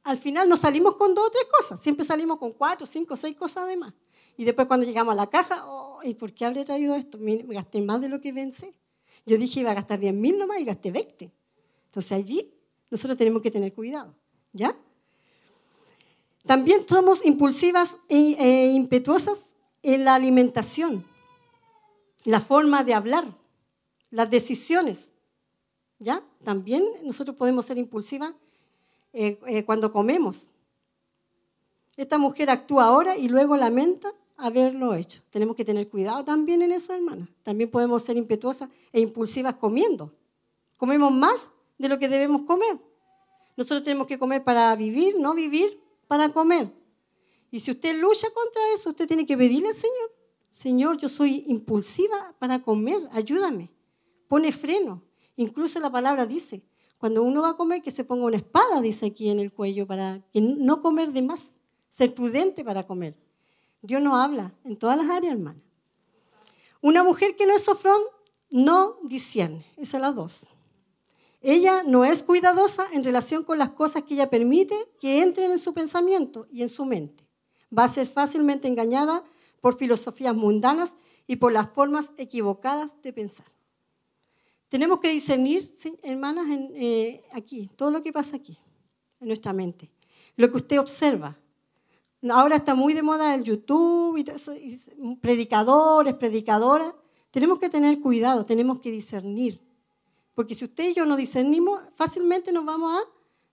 al final no salimos con dos o tres cosas, siempre salimos con cuatro, cinco, seis cosas además. Y después cuando llegamos a la caja, oh, ¿y por qué habré traído esto? Me gasté más de lo que pensé. Yo dije iba a gastar 10 mil nomás y gasté 20. Entonces allí nosotros tenemos que tener cuidado, ¿ya? También somos impulsivas e, e impetuosas en la alimentación, la forma de hablar, las decisiones, ¿ya? También nosotros podemos ser impulsivas eh, eh, cuando comemos. Esta mujer actúa ahora y luego lamenta haberlo hecho. Tenemos que tener cuidado también en eso, hermana. También podemos ser impetuosas e impulsivas comiendo. Comemos más de lo que debemos comer. Nosotros tenemos que comer para vivir, no vivir para comer. Y si usted lucha contra eso, usted tiene que pedirle al Señor, Señor, yo soy impulsiva para comer, ayúdame. Pone freno. Incluso la palabra dice, cuando uno va a comer, que se ponga una espada, dice aquí en el cuello, para no comer de más, ser prudente para comer. Dios nos habla en todas las áreas, hermana. Una mujer que no es sofrón no discierne. Esa es la dos. Ella no es cuidadosa en relación con las cosas que ella permite que entren en su pensamiento y en su mente. Va a ser fácilmente engañada por filosofías mundanas y por las formas equivocadas de pensar. Tenemos que discernir, hermanas, en, eh, aquí, todo lo que pasa aquí, en nuestra mente. Lo que usted observa. Ahora está muy de moda el YouTube y eso, predicadores, predicadoras. Tenemos que tener cuidado, tenemos que discernir. Porque si usted y yo no discernimos, fácilmente nos vamos a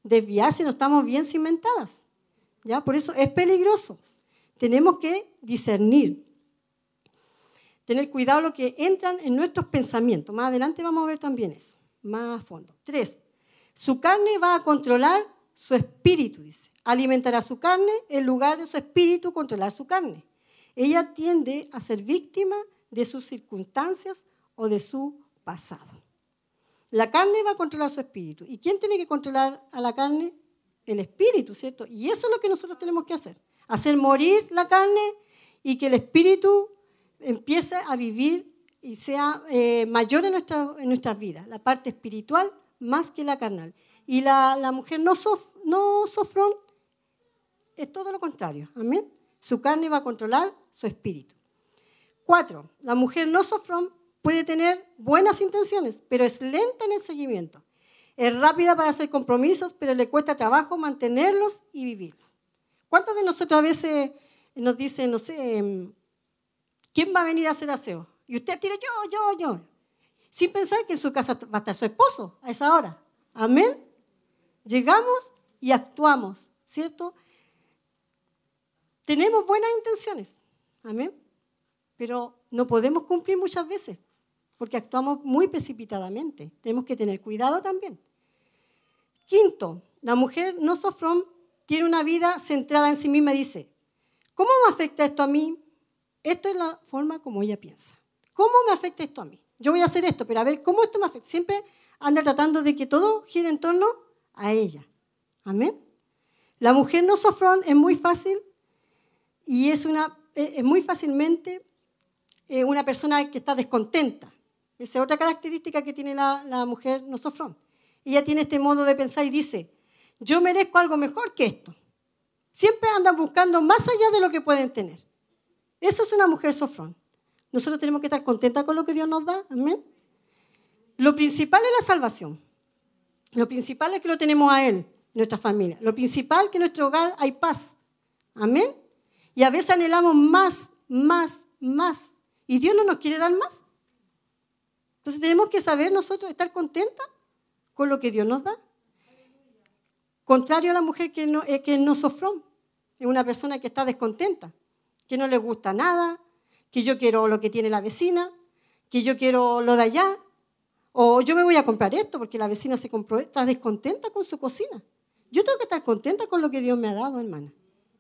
desviar si no estamos bien cimentadas. ¿Ya? Por eso es peligroso. Tenemos que discernir. Tener cuidado lo que entran en nuestros pensamientos. Más adelante vamos a ver también eso, más a fondo. Tres, su carne va a controlar su espíritu, dice. Alimentará su carne en lugar de su espíritu controlar su carne. Ella tiende a ser víctima de sus circunstancias o de su pasado. La carne va a controlar su espíritu. ¿Y quién tiene que controlar a la carne? El espíritu, ¿cierto? Y eso es lo que nosotros tenemos que hacer. Hacer morir la carne y que el espíritu empiece a vivir y sea eh, mayor en, nuestra, en nuestras vidas. La parte espiritual más que la carnal. Y la, la mujer no, sof, no sofrón es todo lo contrario. Amén. Su carne va a controlar su espíritu. Cuatro, la mujer no sofrón puede tener buenas intenciones, pero es lenta en el seguimiento. Es rápida para hacer compromisos, pero le cuesta trabajo mantenerlos y vivirlos. ¿Cuántos de nosotros a veces nos dicen, no sé, ¿quién va a venir a hacer aseo? Y usted tira yo, yo, yo. Sin pensar que en su casa va a estar su esposo a esa hora. Amén. Llegamos y actuamos, ¿cierto? Tenemos buenas intenciones. Amén. Pero no podemos cumplir muchas veces porque actuamos muy precipitadamente. Tenemos que tener cuidado también. Quinto, la mujer no sofrón tiene una vida centrada en sí misma y dice, ¿cómo me afecta esto a mí? Esto es la forma como ella piensa. ¿Cómo me afecta esto a mí? Yo voy a hacer esto, pero a ver, ¿cómo esto me afecta? Siempre anda tratando de que todo gire en torno a ella. Amén. La mujer no sofrón es muy fácil y es, una, es muy fácilmente eh, una persona que está descontenta. Esa es otra característica que tiene la, la mujer no sofrón. Ella tiene este modo de pensar y dice, yo merezco algo mejor que esto. Siempre andan buscando más allá de lo que pueden tener. Eso es una mujer sofrón. Nosotros tenemos que estar contentas con lo que Dios nos da. Amén. Lo principal es la salvación. Lo principal es que lo tenemos a Él, nuestra familia. Lo principal es que en nuestro hogar hay paz. Amén. Y a veces anhelamos más, más, más. Y Dios no nos quiere dar más. Entonces tenemos que saber nosotros estar contentas con lo que Dios nos da. Contrario a la mujer que no, eh, que no es una persona que está descontenta, que no le gusta nada, que yo quiero lo que tiene la vecina, que yo quiero lo de allá, o yo me voy a comprar esto porque la vecina se compró, está descontenta con su cocina. Yo tengo que estar contenta con lo que Dios me ha dado, hermana.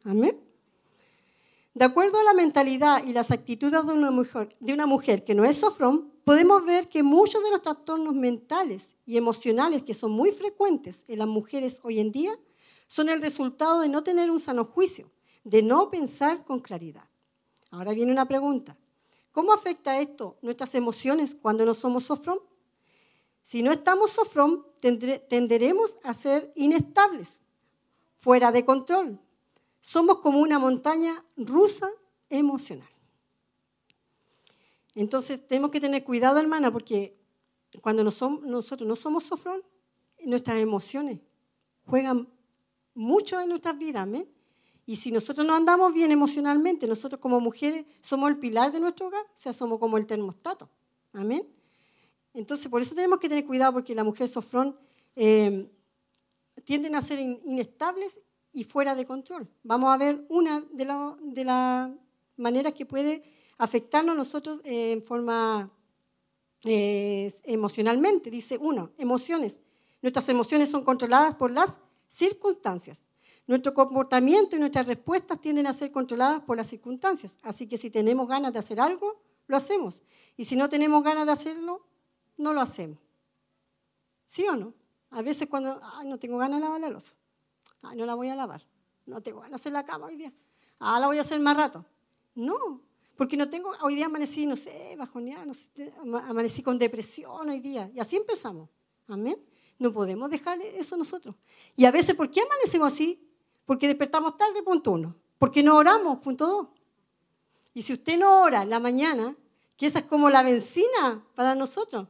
Amén. De acuerdo a la mentalidad y las actitudes de una mujer, que no es sofrón, podemos ver que muchos de los trastornos mentales y emocionales que son muy frecuentes en las mujeres hoy en día son el resultado de no tener un sano juicio, de no pensar con claridad. Ahora viene una pregunta. ¿Cómo afecta esto nuestras emociones cuando no somos sofrón? Si no estamos sofrón, tenderemos a ser inestables, fuera de control. Somos como una montaña rusa emocional. Entonces tenemos que tener cuidado, hermana, porque cuando nosotros no somos sofrón, nuestras emociones juegan mucho en nuestras vidas, amén. Y si nosotros no andamos bien emocionalmente, nosotros como mujeres somos el pilar de nuestro hogar, o sea, somos como el termostato, amén. Entonces, por eso tenemos que tener cuidado, porque la mujer sofrón eh, tienden a ser in- inestables y fuera de control. Vamos a ver una de las de las maneras que puede afectarnos a nosotros eh, en forma eh, emocionalmente. Dice uno, emociones. Nuestras emociones son controladas por las circunstancias. Nuestro comportamiento y nuestras respuestas tienden a ser controladas por las circunstancias. Así que si tenemos ganas de hacer algo, lo hacemos. Y si no tenemos ganas de hacerlo, no lo hacemos. ¿Sí o no? A veces cuando, ay, no tengo ganas de lavar la losa. Ay, no la voy a lavar. No tengo ganas de hacer la cama hoy día. Ah, la voy a hacer más rato. No, porque no tengo, hoy día amanecí, no sé, bajoneada, no amanecí con depresión hoy día. Y así empezamos. Amén. No podemos dejar eso nosotros. Y a veces, ¿por qué amanecemos así? Porque despertamos tarde, punto uno. Porque no oramos, punto dos. Y si usted no ora en la mañana, que esa es como la benzina para nosotros.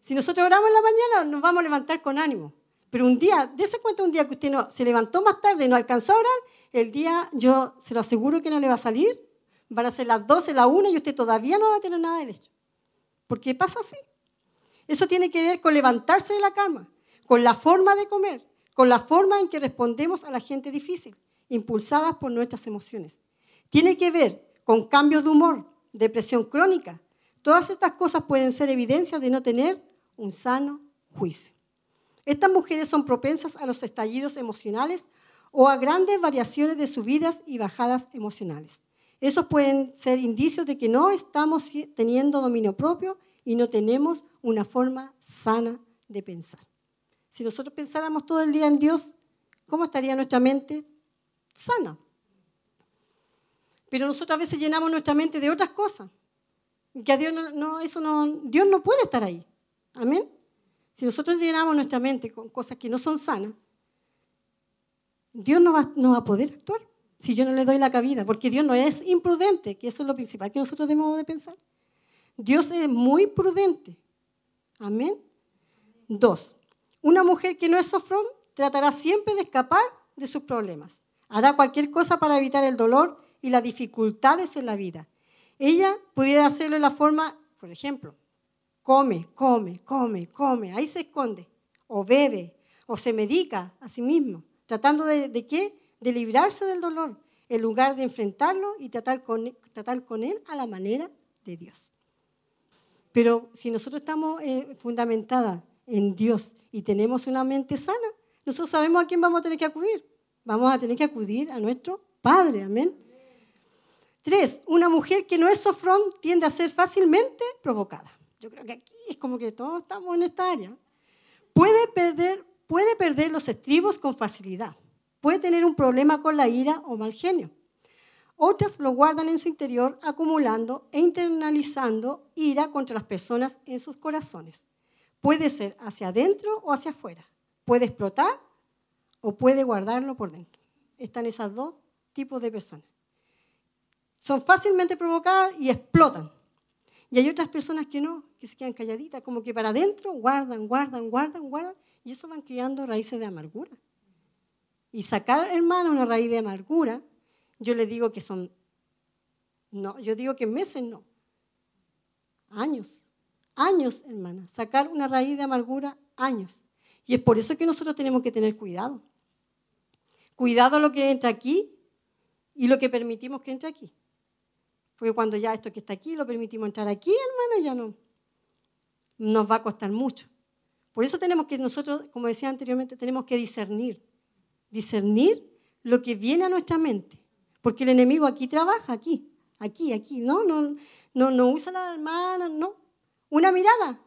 Si nosotros oramos en la mañana, nos vamos a levantar con ánimo. Pero un día, dése cuenta un día que usted no, se levantó más tarde y no alcanzó a orar, el día, yo se lo aseguro que no le va a salir. Van a ser las 12, la 1 y usted todavía no va a tener nada derecho. Porque pasa así. Eso tiene que ver con levantarse de la cama, con la forma de comer, con la forma en que respondemos a la gente difícil, impulsadas por nuestras emociones. Tiene que ver con cambios de humor, depresión crónica. Todas estas cosas pueden ser evidencias de no tener un sano juicio. Estas mujeres son propensas a los estallidos emocionales o a grandes variaciones de subidas y bajadas emocionales. Esos pueden ser indicios de que no estamos teniendo dominio propio y no tenemos una forma sana de pensar. Si nosotros pensáramos todo el día en Dios, ¿cómo estaría nuestra mente? Sana. Pero nosotros a veces llenamos nuestra mente de otras cosas. Que a Dios no- eso no, Dios no puede estar ahí. Amén. Si nosotros llenamos nuestra mente con cosas que no son sanas, Dios no va, a poder actuar si yo no le doy la cabida, porque Dios no es imprudente, que eso es lo principal que nosotros debemos de pensar. Dios es muy prudente. Amén. Dos, una mujer que no es sofrón tratará siempre de escapar de sus problemas. Hará cualquier cosa para evitar el dolor y las dificultades en la vida. Ella pudiera hacerlo de la forma, por ejemplo, come, come, come, come, ahí se esconde, o bebe, o se medica a sí mismo, tratando de, qué? De librarse del dolor, en lugar de enfrentarlo y tratar con, tratar con él a la manera de Dios. Pero si nosotros estamos eh, fundamentadas en Dios y tenemos una mente sana, nosotros sabemos a quién vamos a tener que acudir. Vamos a tener que acudir a nuestro Padre, amén. Tres, una mujer que no es sofrón tiende a ser fácilmente provocada. Yo creo que aquí es como que todos estamos en esta área. Puede perder, puede perder los estribos con facilidad. Puede tener un problema con la ira o mal genio. Otras lo guardan en su interior, acumulando e internalizando ira contra las personas en sus corazones. Puede ser hacia adentro o hacia afuera. Puede explotar o puede guardarlo por dentro. Están esos dos tipos de personas. Son fácilmente provocadas y explotan. Y hay otras personas que no, que se quedan calladitas, como que para adentro guardan, guardan, guardan, guardan, y eso van criando raíces de amargura. Y sacar, hermano, una raíz de amargura, yo le digo que son, no, yo digo que meses no, años, años, hermana. Sacar una raíz de amargura, años. Y es por eso que nosotros tenemos que tener cuidado. Cuidado lo que entra aquí y lo que permitimos que entre aquí. Porque cuando ya esto que está aquí lo permitimos entrar aquí, hermana, ya no. Nos va a costar mucho. Por eso tenemos que nosotros, como decía anteriormente, tenemos que discernir. Discernir lo que viene a nuestra mente. Porque el enemigo aquí trabaja, aquí, aquí, aquí. No, no, no, no usa la hermana, no. Una mirada.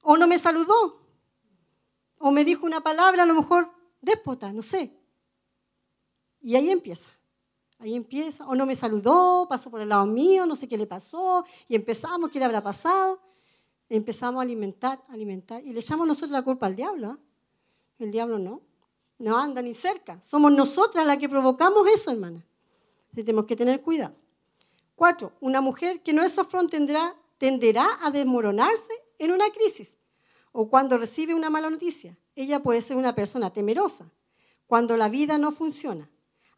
O no me saludó. O me dijo una palabra, a lo mejor déspota, no sé. Y ahí empieza. Ahí empieza, o no me saludó, pasó por el lado mío, no sé qué le pasó, y empezamos, ¿qué le habrá pasado? Empezamos a alimentar, alimentar, y le echamos nosotros la culpa al diablo. ¿ah? El diablo no, no anda ni cerca. Somos nosotras las que provocamos eso, hermana. Tenemos que tener cuidado. Cuatro, una mujer que no es sofrón tendrá, tenderá a desmoronarse en una crisis o cuando recibe una mala noticia. Ella puede ser una persona temerosa cuando la vida no funciona,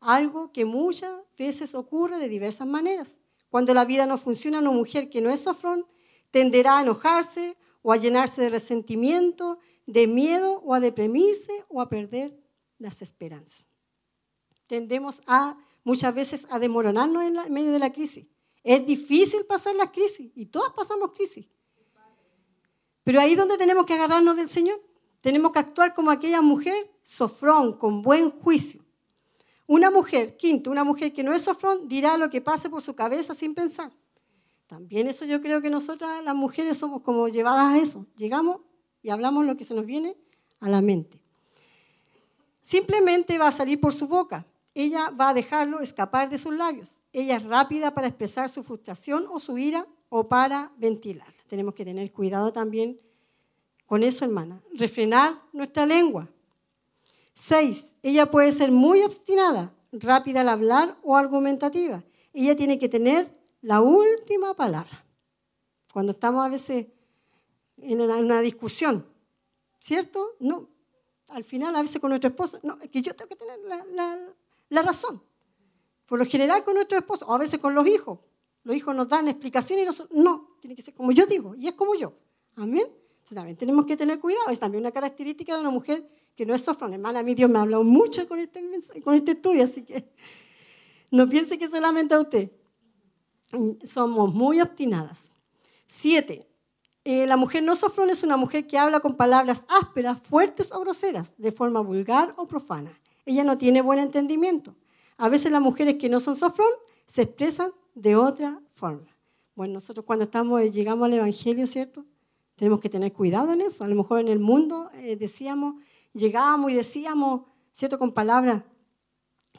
algo que muchas veces ocurre de diversas maneras. Cuando la vida no funciona, una mujer que no es sofrón tenderá a enojarse o a llenarse de resentimiento, de miedo o a deprimirse o a perder las esperanzas. Tendemos a muchas veces a desmoronarnos en, en medio de la crisis. Es difícil pasar las crisis y todas pasamos crisis. Pero ahí es donde tenemos que agarrarnos del Señor. Tenemos que actuar como aquella mujer sofrón, con buen juicio. Una mujer, quinto, una mujer que no es sofrón dirá lo que pase por su cabeza sin pensar. También eso yo creo que nosotras las mujeres somos como llevadas a eso. Llegamos y hablamos lo que se nos viene a la mente. Simplemente va a salir por su boca. Ella va a dejarlo escapar de sus labios. Ella es rápida para expresar su frustración o su ira o para ventilarla. Tenemos que tener cuidado también con eso, hermana. Refrenar nuestra lengua. Seis, ella puede ser muy obstinada, rápida al hablar o argumentativa. Ella tiene que tener la última palabra. Cuando estamos a veces en una, una discusión, ¿cierto? No, al final a veces con nuestro esposo, no, es que yo tengo que tener la, la- la razón. Por lo general con nuestro esposo, o a veces con los hijos. Los hijos nos dan explicaciones y nosotros, no, tiene que ser como yo digo, y es como yo. Amén. También tenemos que tener cuidado, es también una característica de una mujer que no es sofrón. Hermana, mí Dios me ha hablado mucho con este, con este estudio, así que no piense que solamente a usted. Somos muy obstinadas. Siete, eh, la mujer no sofrón es una mujer que habla con palabras ásperas, fuertes o groseras, de forma vulgar o profana. Ella no tiene buen entendimiento. A veces las mujeres que no son sofrón se expresan de otra forma. Bueno, nosotros cuando estamos, eh, llegamos al Evangelio, ¿cierto? Tenemos que tener cuidado en eso. A lo mejor en el mundo eh, decíamos, llegábamos y decíamos, ¿cierto? Con palabras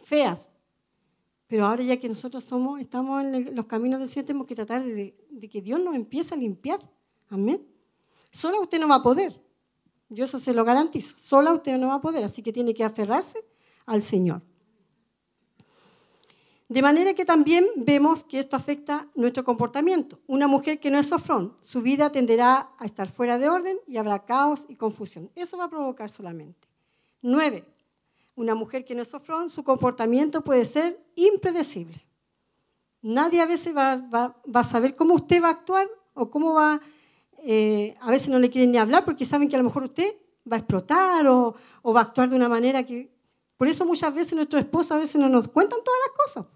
feas. Pero ahora ya que nosotros somos, estamos en los caminos del Señor, tenemos que tratar de, de que Dios nos empiece a limpiar. Amén. Sola usted no va a poder. Yo eso se lo garantizo. Sola usted no va a poder, así que tiene que aferrarse al Señor. De manera que también vemos que esto afecta nuestro comportamiento. Una mujer que no es sofrón, su vida tenderá a estar fuera de orden y habrá caos y confusión. Eso va a provocar solamente. Nueve, una mujer que no es sofrón, su comportamiento puede ser impredecible. Nadie a veces va, a saber cómo usted va a actuar o cómo va, eh, a veces no le quieren ni hablar porque saben que a lo mejor usted va a explotar o, o va a actuar de una manera que... Por eso muchas veces nuestros esposos a veces no nos cuentan todas las cosas.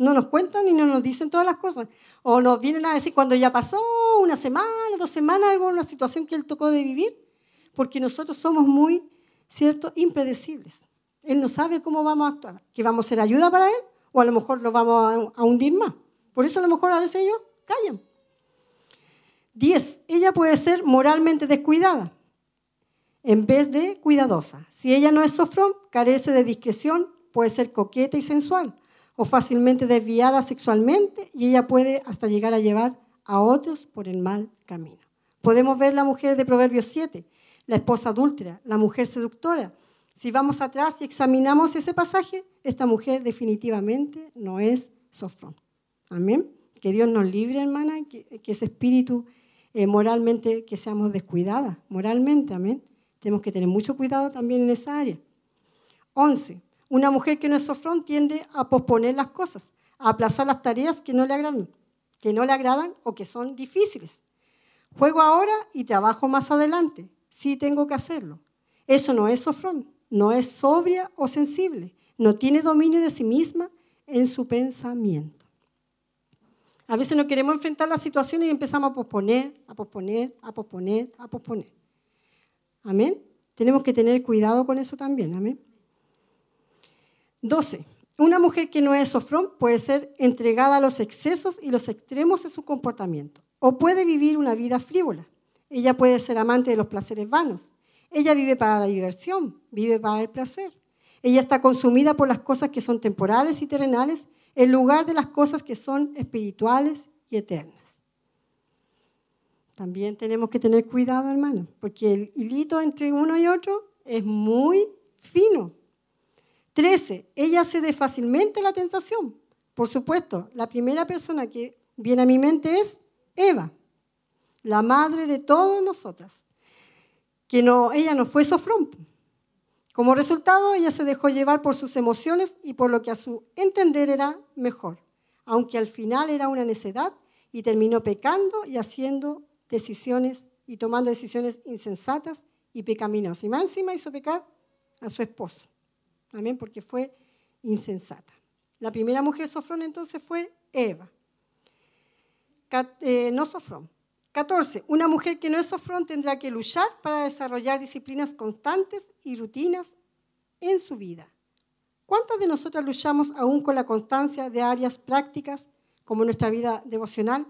No nos cuentan y no nos dicen todas las cosas. O nos vienen a decir cuando ya pasó una semana, dos semanas, algo, una situación que él tocó de vivir, porque nosotros somos muy, ¿cierto?, impredecibles. Él no sabe cómo vamos a actuar, que vamos a ser ayuda para él o a lo mejor lo vamos a, hundir más. Por eso a lo mejor a veces ellos callan. Diez, ella puede ser moralmente descuidada en vez de cuidadosa. Si ella no es sofrón, carece de discreción, puede ser coqueta y sensual o fácilmente desviada sexualmente y ella puede hasta llegar a llevar a otros por el mal camino. Podemos ver la mujer de Proverbios 7, la esposa adúltera, la mujer seductora. Si vamos atrás y examinamos ese pasaje, esta mujer definitivamente no es sofrón. Amén. Que Dios nos libre, hermana, que, ese espíritu eh, moralmente, que seamos descuidadas, moralmente, amén. Tenemos que tener mucho cuidado también en esa área. 11. Una mujer que no es sofrón tiende a posponer las cosas, a aplazar las tareas que no le agradan, que no le o que son difíciles. Juego ahora y trabajo más adelante. Sí tengo que hacerlo. Eso no es sofrón, no es sobria o sensible, no tiene dominio de sí misma en su pensamiento. A veces no queremos enfrentar las situaciones y empezamos a posponer, a posponer, a posponer, a posponer. Amén. Tenemos que tener cuidado con eso también. Amén. 12. Una mujer que no es sofrón puede ser entregada a los excesos y los extremos de su comportamiento. O puede vivir una vida frívola. Ella puede ser amante de los placeres vanos. Ella vive para la diversión, vive para el placer. Ella está consumida por las cosas que son temporales y terrenales en lugar de las cosas que son espirituales y eternas. También tenemos que tener cuidado, hermano, porque el hilito entre uno y otro es muy fino. 13. Ella cede fácilmente a la tentación, Por supuesto, la primera persona que viene a mi mente es Eva, la madre de todas nosotras. Que no, ella no fue sofrón. Como resultado, ella se dejó llevar por sus emociones y por lo que a su entender era mejor, aunque al final era una necedad y terminó pecando y haciendo decisiones y tomando decisiones insensatas y pecaminosas. Y más encima hizo pecar a su esposo. Amén, porque fue insensata. La primera mujer sofrón entonces fue Eva. Eh, no sofrón. 14. Una mujer que no es sofrón tendrá que luchar para desarrollar disciplinas constantes y rutinas en su vida. ¿Cuántas de nosotras luchamos aún con la constancia de áreas prácticas como nuestra vida devocional?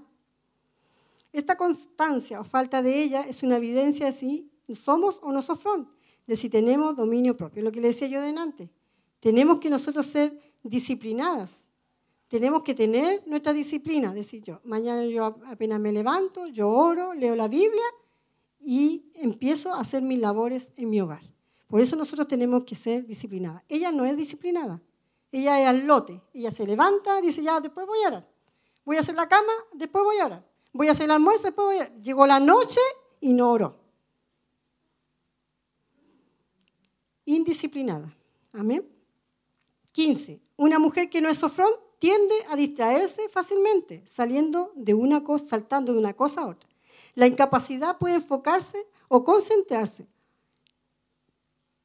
Esta constancia o falta de ella es una evidencia de si somos o no sofrón, de si tenemos dominio propio. Lo que le decía yo delante. Tenemos que nosotros ser disciplinadas. Tenemos que tener nuestra disciplina. Decir yo, mañana yo apenas me levanto, yo oro, leo la Biblia y empiezo a hacer mis labores en mi hogar. Por eso nosotros tenemos que ser disciplinadas. Ella no es disciplinada. Ella es al lote. Ella se levanta, dice, ya, después voy a orar. Voy a hacer la cama, después voy a orar. Voy a hacer el almuerzo, después voy a orar. Llegó la noche y no oró. Indisciplinada. Amén. 15. Una mujer que no es sofrón tiende a distraerse fácilmente, saliendo de una cosa, saltando de una cosa a otra. La incapacidad puede enfocarse o concentrarse.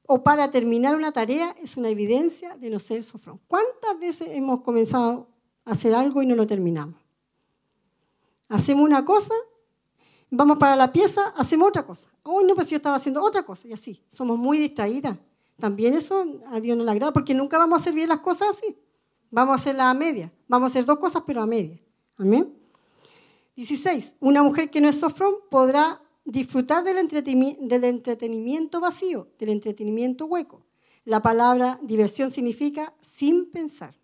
O para terminar una tarea es una evidencia de no ser sofrón. ¿Cuántas veces hemos comenzado a hacer algo y no lo terminamos? Hacemos una cosa, vamos para la pieza, hacemos otra cosa. Hoy no, pues yo estaba haciendo otra cosa y así. Somos muy distraídas. También eso a Dios no le agrada porque nunca vamos a hacer bien las cosas así. Vamos a hacerlas a media. Vamos a hacer dos cosas pero a media. Amén. 16. Una mujer que no es sofrón podrá disfrutar del entretenimiento vacío, del entretenimiento hueco. La palabra diversión significa sin pensar.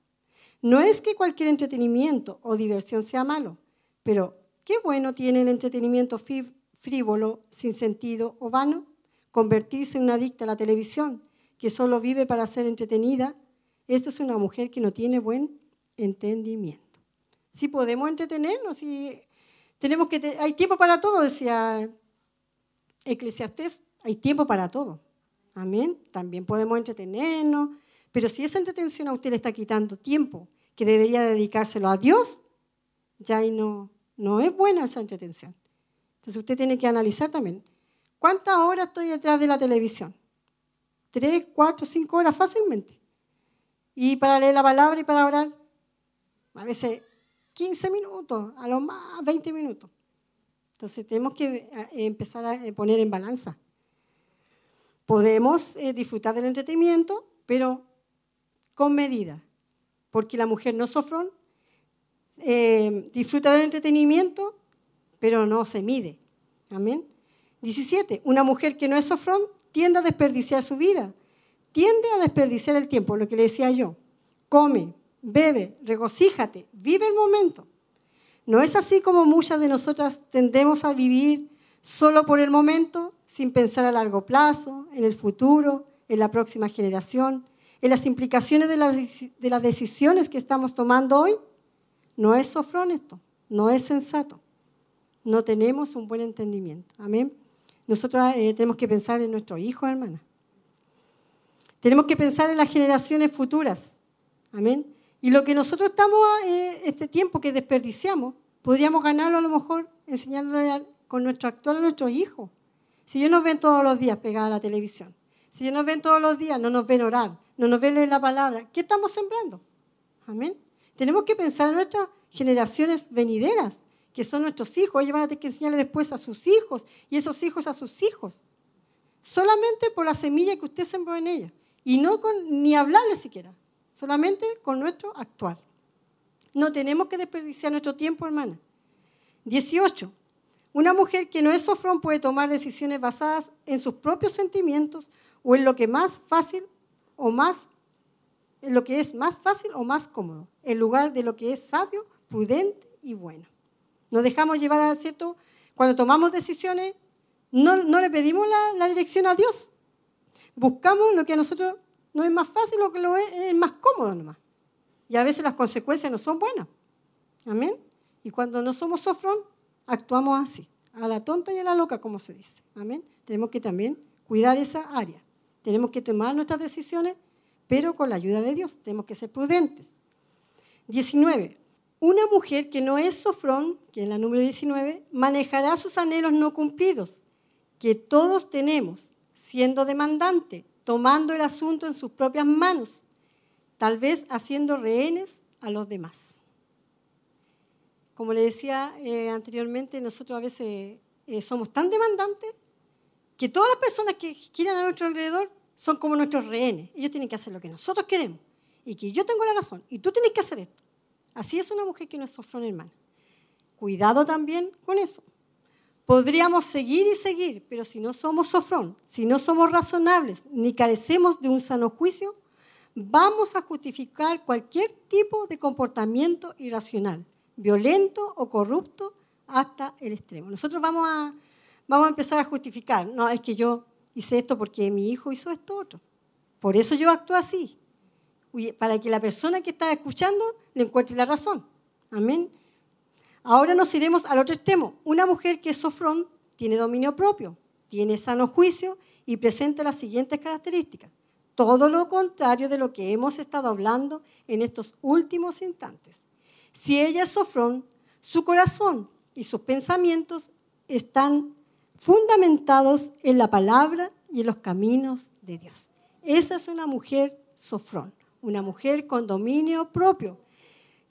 No es que cualquier entretenimiento o diversión sea malo, pero qué bueno tiene el entretenimiento frívolo, sin sentido o vano. Convertirse en una adicta a la televisión, que solo vive para ser entretenida. Esto es una mujer que no tiene buen entendimiento. Si podemos entretenernos, si tenemos que hay tiempo para todo, decía Eclesiastés, hay tiempo para todo. Amén. También podemos entretenernos, pero si esa entretención a usted le está quitando tiempo que debería dedicárselo a Dios, ya ahí no, no es buena esa entretención. Entonces usted tiene que analizar también, ¿cuántas horas estoy detrás de la televisión? Tres, cuatro, cinco horas fácilmente. Y para leer la palabra y para orar, a veces 15 minutos, a lo más 20 minutos. Entonces tenemos que eh, empezar a eh, poner en balanza. Podemos eh, disfrutar del entretenimiento, pero con medida, porque la mujer no sofrón, eh, disfruta del entretenimiento, pero no se mide. Amén. 17. Una mujer que no es sofrón tiende a desperdiciar su vida, tiende a desperdiciar el tiempo, lo que le decía yo. Come, bebe, regocíjate, vive el momento. No es así como muchas de nosotras tendemos a vivir solo por el momento, sin pensar a largo plazo, en el futuro, en la próxima generación, en las implicaciones de las, deci- de las decisiones que estamos tomando hoy. No es sofrón esto, no es sensato. No tenemos un buen entendimiento. Amén. Nosotros eh, tenemos que pensar en nuestros hijos, hermanas. Tenemos que pensar en las generaciones futuras. Amén. Y lo que nosotros estamos, eh, este tiempo que desperdiciamos, podríamos ganarlo a lo mejor enseñándole con nuestro actual a nuestros hijos. Si ellos nos ven todos los días pegados a la televisión, si ellos nos ven todos los días, no nos ven orar, no nos ven leer la palabra, ¿qué estamos sembrando? Amén. Tenemos que pensar en nuestras generaciones venideras, que son nuestros hijos. Ellos van a tener que enseñarle después a sus hijos y esos hijos a sus hijos. Solamente por la semilla que usted sembró en ellos. Y no con, ni hablarle siquiera, solamente con nuestro actuar. No tenemos que desperdiciar nuestro tiempo, hermana. 18. Una mujer que no es sofrón puede tomar decisiones basadas en sus propios sentimientos o en lo que más fácil o más lo que es más fácil o más cómodo, en lugar de lo que es sabio, prudente y bueno. Nos dejamos llevar a cierto, cuando tomamos decisiones, no, no le pedimos la, la dirección a Dios. Buscamos lo que a nosotros no es más fácil o que lo es, es más cómodo nomás. Y a veces las consecuencias no son buenas. Amén. Y cuando no somos sofrón, actuamos así, a la tonta y a la loca, como se dice. Amén. Tenemos que también cuidar esa área. Tenemos que tomar nuestras decisiones, pero con la ayuda de Dios. Tenemos que ser prudentes. 19. Una mujer que no es sofrón, que es la número 19, manejará sus anhelos no cumplidos, que todos tenemos, siendo demandante, tomando el asunto en sus propias manos, tal vez haciendo rehenes a los demás. Como le decía eh, anteriormente, nosotros a veces eh, somos tan demandantes que todas las personas que quieran a nuestro alrededor son como nuestros rehenes. Ellos tienen que hacer lo que nosotros queremos y que yo tengo la razón y tú tienes que hacer esto. Así es una mujer que no es sofrón, hermana. Cuidado también con eso. Podríamos seguir y seguir, pero si no somos sofrón, si no somos razonables, ni carecemos de un sano juicio, vamos a justificar cualquier tipo de comportamiento irracional, violento o corrupto hasta el extremo. Nosotros vamos a, vamos a empezar a justificar, no, es que yo hice esto porque mi hijo hizo esto otro. Por eso yo actúo así, para que la persona que está escuchando le encuentre la razón. Amén. Ahora nos iremos al otro extremo. Una mujer que es sofrón tiene dominio propio, tiene sano juicio y presenta las siguientes características. Todo lo contrario de lo que hemos estado hablando en estos últimos instantes. Si ella es sofrón, su corazón y sus pensamientos están fundamentados en la palabra y en los caminos de Dios. Esa es una mujer sofrón, una mujer con dominio propio.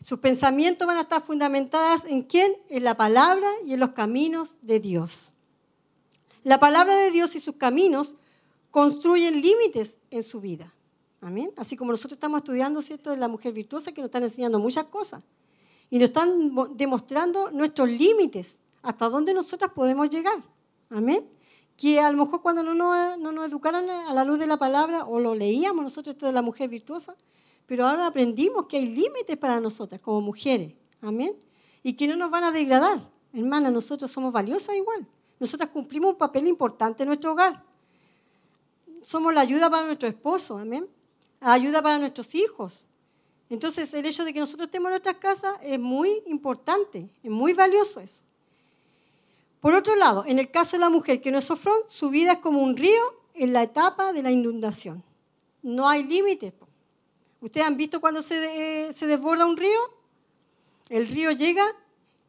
Sus pensamientos van a estar fundamentados en quién? En la palabra y en los caminos de Dios. La palabra de Dios y sus caminos construyen límites en su vida. Amén. Así como nosotros estamos estudiando, ¿cierto?, de la mujer virtuosa que nos están enseñando muchas cosas y nos están mo- demostrando nuestros límites, hasta dónde nosotras podemos llegar. Amén. Que a lo mejor cuando no nos, no nos educaran a la luz de la palabra o lo leíamos nosotros esto de la mujer virtuosa, pero ahora aprendimos que hay límites para nosotras como mujeres. Amén. Y que no nos van a degradar. Hermana, nosotros somos valiosas igual. Nosotras cumplimos un papel importante en nuestro hogar. Somos la ayuda para nuestro esposo, amén. Ayuda para nuestros hijos. Entonces, el hecho de que nosotros estemos en nuestras casas es muy importante, es muy valioso eso. Por otro lado, en el caso de la mujer que no es sofrón, su vida es como un río en la etapa de la inundación. No hay límites. ¿Ustedes han visto cuando se, eh, se desborda un río? El río llega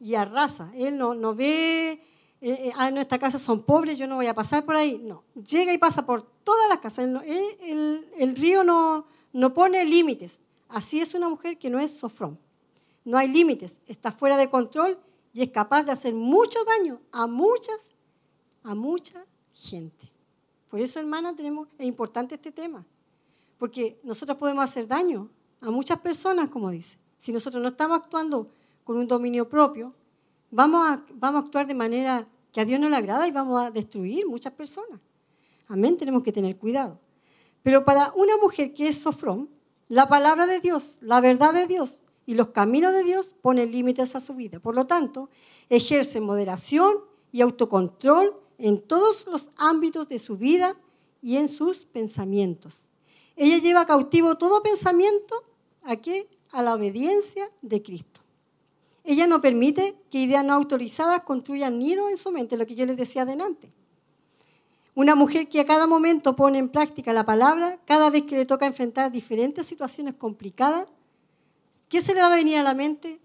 y arrasa. Él no, no ve, eh, eh, ah, nuestra casa son pobres, yo no voy a pasar por ahí. No, llega y pasa por todas las casas. El, el río no, no pone límites. Así es una mujer que no es sofrón. No hay límites, está fuera de control y es capaz de hacer mucho daño a muchas, a mucha gente. Por eso, hermana, tenemos, es importante este tema. Porque nosotros podemos hacer daño a muchas personas, como dice. Si nosotros no estamos actuando con un dominio propio, vamos a, vamos a actuar de manera que a Dios no le agrada y vamos a destruir muchas personas. Amén, tenemos que tener cuidado. Pero para una mujer que es sofrón, la palabra de Dios, la verdad de Dios y los caminos de Dios ponen límites a su vida. Por lo tanto, ejerce moderación y autocontrol en todos los ámbitos de su vida y en sus pensamientos. Ella lleva cautivo todo pensamiento a qué? A la obediencia de Cristo. Ella no permite que ideas no autorizadas construyan nido en su mente, lo que yo les decía adelante. Una mujer que a cada momento pone en práctica la palabra, cada vez que le toca enfrentar diferentes situaciones complicadas, ¿qué se le va a venir a la mente?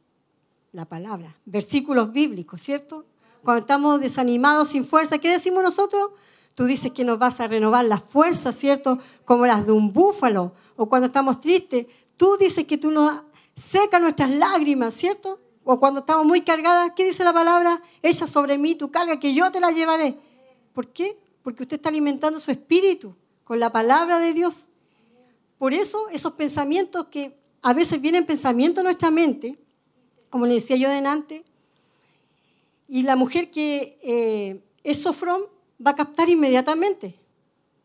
La palabra, versículos bíblicos, ¿cierto? Cuando estamos desanimados, sin fuerza, ¿qué decimos nosotros? Tú dices que nos vas a renovar las fuerzas, ¿cierto? Como las de un búfalo. O cuando estamos tristes, tú dices que tú nos secas nuestras lágrimas, ¿cierto? O cuando estamos muy cargadas, ¿qué dice la palabra? Echa sobre mí tu carga, que yo te la llevaré. ¿Por qué? Porque usted está alimentando su espíritu con la palabra de Dios. Por eso esos pensamientos que a veces vienen pensamientos a nuestra mente, como le decía yo delante, y la mujer que eh, es sofrón va a captar inmediatamente.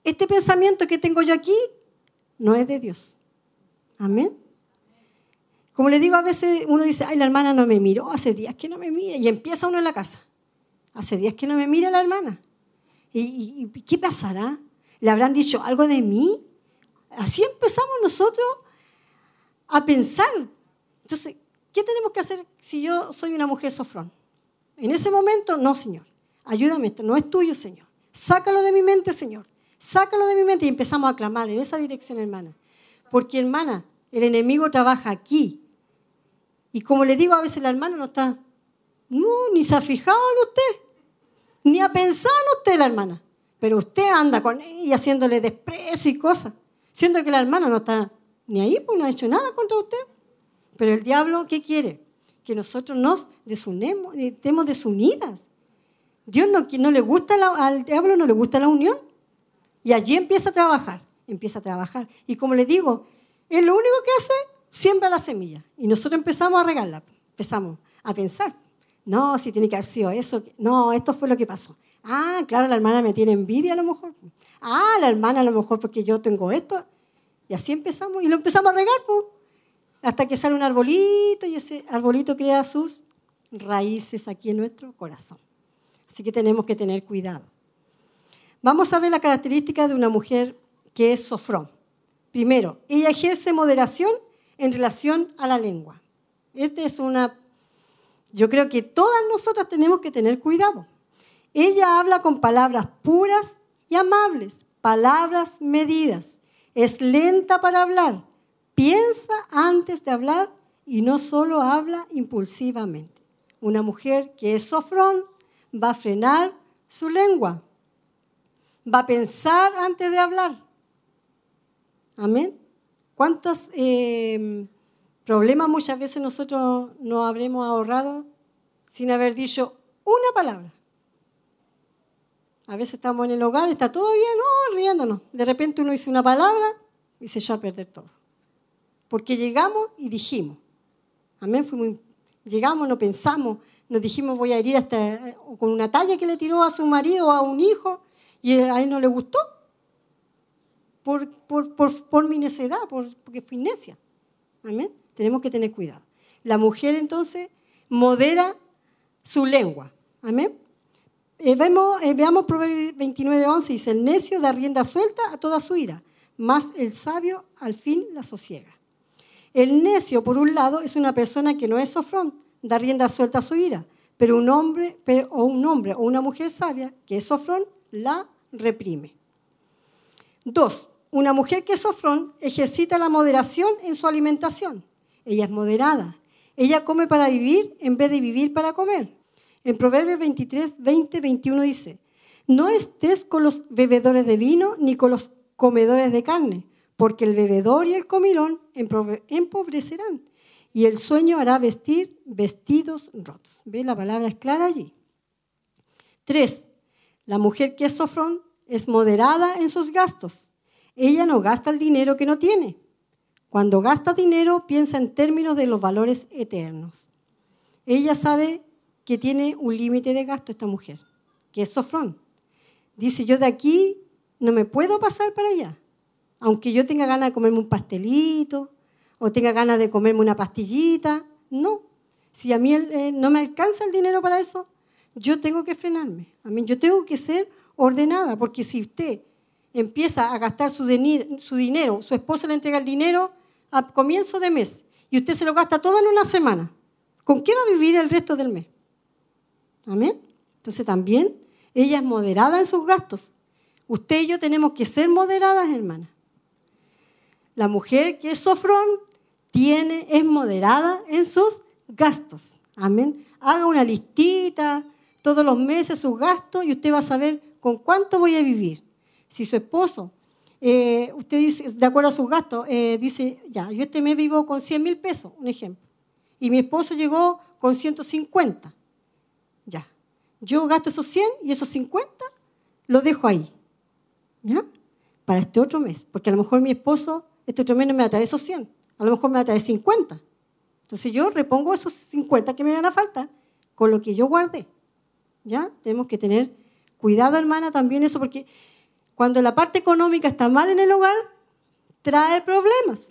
Este pensamiento que tengo yo aquí no es de Dios. Amén. Como le digo, a veces uno dice, ay, la hermana no me miró, hace días que no me mira, y empieza uno en la casa. Hace días que no me mira la hermana. ¿Y, y- qué pasará? ¿Le habrán dicho algo de mí? Así empezamos nosotros a pensar. Entonces, ¿qué tenemos que hacer si yo soy una mujer sofrón? En ese momento, no, Señor. Ayúdame, esto no es tuyo, Señor. Sácalo de mi mente, Señor. Sácalo de mi mente y empezamos a clamar en esa dirección, hermana. Porque, hermana, el enemigo trabaja aquí. Y como le digo, a veces la hermana no está, no, ni se ha fijado en usted, ni ha pensado en usted, la hermana. Pero usted anda con ella haciéndole desprecio y cosas, siendo que la hermana no está ni ahí, pues no ha hecho nada contra usted. Pero el diablo, ¿qué quiere? Que nosotros nos desunemos, estemos desunidas. Dios no, no le gusta, la- al diablo no le gusta la unión. Y allí empieza a trabajar, empieza a trabajar. Y como le digo, es lo único que hace, siembra la semilla. Y nosotros empezamos a regarla, empezamos a pensar. No, si tiene que haber sido eso. No, esto fue lo que pasó. Ah, claro, la hermana me tiene envidia a lo mejor. Ah, la hermana a lo mejor porque yo tengo esto. Y así empezamos, y lo empezamos a regar, pues. Hasta que sale un arbolito y ese arbolito crea sus raíces aquí en nuestro corazón. Así que tenemos que tener cuidado. Vamos a ver la característica de una mujer que es sofrón. Primero, ella ejerce moderación en relación a la lengua. Esta es una... Yo creo que todas nosotras tenemos que tener cuidado. Ella habla con palabras puras y amables, palabras medidas. Es lenta para hablar, piensa antes de hablar y no solo habla impulsivamente. Una mujer que es sofrón va a frenar su lengua, va a pensar antes de hablar. Amén. ¿Cuántos eh, problemas muchas veces nosotros nos habremos ahorrado sin haber dicho una palabra? A veces estamos en el hogar, está todo bien, no, riéndonos. De repente uno dice una palabra y se echó a perder todo. Porque llegamos y dijimos. Amén. Fuimos, llegamos, no pensamos, nos dijimos voy a herir hasta eh, con una talla que le tiró a su marido o a un hijo y a él no le gustó. Por, por, por, por mi necedad, por, porque fui necia. Amén. Tenemos que tener cuidado. La mujer entonces modera su lengua. Amén. Eh, eh, veamos Proverbios 29, 11, dice, el necio da rienda suelta a toda su ira, mas el sabio al fin la sosiega. El necio, por un lado, es una persona que no es sofrón, da rienda suelta a su ira, pero un hombre, o un hombre o una mujer sabia, que es sofrón, la reprime. Dos, una mujer que es sofrón ejercita la moderación en su alimentación. Ella es moderada. Ella come para vivir en vez de vivir para comer. En Proverbios 23, 20, 21 dice, no estés con los bebedores de vino ni con los comedores de carne, porque el bebedor y el comilón empobre- empobrecerán y el sueño hará vestir vestidos rotos. ¿Ve? La palabra es clara allí. Tres, la mujer que es sofrón es moderada en sus gastos. Ella no gasta el dinero que no tiene. Cuando gasta dinero, piensa en términos de los valores eternos. Ella sabe que tiene un límite de gasto esta mujer, que es sofrón. Dice, yo de aquí no me puedo pasar para allá. Aunque yo tenga ganas de comerme un pastelito o tenga ganas de comerme una pastillita, no. Si a mí eh, no me alcanza el dinero para eso, yo tengo que frenarme. A mí, yo tengo que ser ordenada, porque si usted empieza a gastar su, dinero, su esposo le entrega el dinero a comienzo de mes y usted se lo gasta todo en una semana, ¿con qué va a vivir el resto del mes? Amén. Entonces también ella es moderada en sus gastos. Usted y yo tenemos que ser moderadas, hermanas. La mujer que es sofrón tiene, es moderada en sus gastos. Amén. Haga una listita todos los meses sus gastos y usted va a saber con cuánto voy a vivir. Si su esposo, eh, usted dice, de acuerdo a sus gastos, eh, dice, ya, yo este mes vivo con 100 mil pesos, un ejemplo, y mi esposo llegó con 150. Yo gasto esos 100 y esos 50 los dejo ahí. ¿Ya? Para este otro mes. Porque a lo mejor mi esposo este otro mes no me va a traer esos 100. A lo mejor me va a traer 50. Entonces yo repongo esos 50 que me van a falta con lo que yo guardé. ¿Ya? Tenemos que tener cuidado, hermana, también eso, porque cuando la parte económica está mal en el hogar, trae problemas.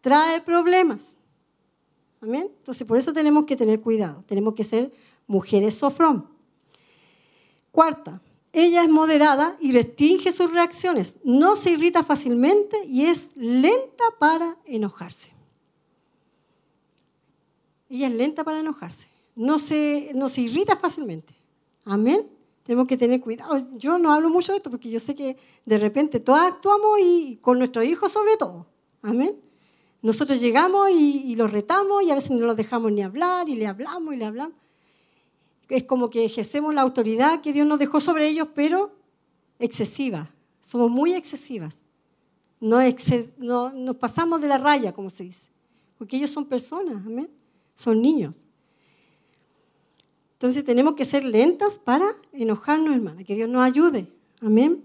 Trae problemas. Amén. Entonces, por eso tenemos que tener cuidado. Tenemos que ser mujeres sofrón. Cuarta, ella es moderada y restringe sus reacciones. No se irrita fácilmente y es lenta para enojarse. ella es lenta para enojarse. No se, no se irrita fácilmente. Amén. Tenemos que tener cuidado. Yo no hablo mucho de esto porque yo sé que de repente todas actuamos y con nuestros hijos sobre todo. Amén. Nosotros llegamos y, y los retamos y a veces no los dejamos ni hablar y le hablamos y le hablamos. Es como que ejercemos la autoridad que Dios nos dejó sobre ellos, pero excesiva. Somos muy excesivas. No, no- nos pasamos de la raya, como se dice. Porque ellos son personas, amén. Son niños. Entonces tenemos que ser lentas para enojarnos, hermana. Que Dios nos ayude. Amén.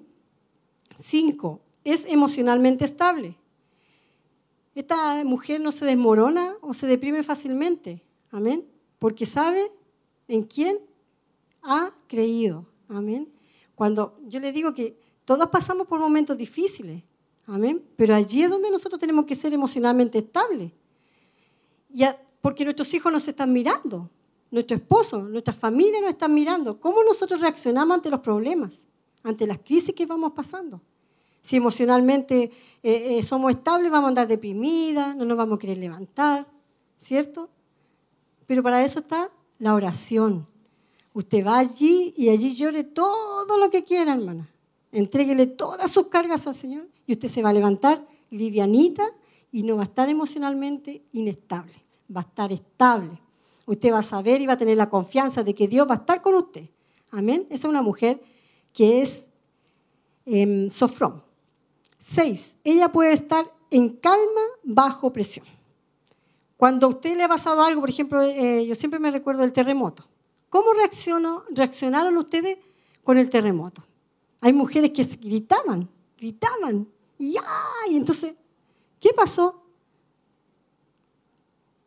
Cinco, es emocionalmente estable. Esta mujer no se desmorona o se deprime fácilmente. Amén. Porque sabe en quién ha creído. Amén. Cuando yo le digo que todos pasamos por momentos difíciles. Amén. Pero allí es donde nosotros tenemos que ser emocionalmente estables. Porque nuestros hijos nos están mirando, nuestro esposo, nuestra familia nos están mirando. ¿Cómo nosotros reaccionamos ante los problemas, ante las crisis que vamos pasando? Si emocionalmente eh, eh, somos estables, vamos a andar deprimidas, no nos vamos a querer levantar, ¿cierto? Pero para eso está la oración. Usted va allí y allí llore todo lo que quiera, hermana. Entréguele todas sus cargas al Señor y usted se va a levantar livianita y no va a estar emocionalmente inestable, va a estar estable. Usted va a saber y va a tener la confianza de que Dios va a estar con usted. Amén. Esa es una mujer que es em, sofrón. Seis, ella puede estar en calma bajo presión. Cuando a usted le ha pasado algo, por ejemplo, eh, yo siempre me recuerdo del terremoto. ¿Cómo reaccionó, reaccionaron ustedes con el terremoto? Hay mujeres que gritaban, gritaban, y ¡ay! Entonces, ¿qué pasó?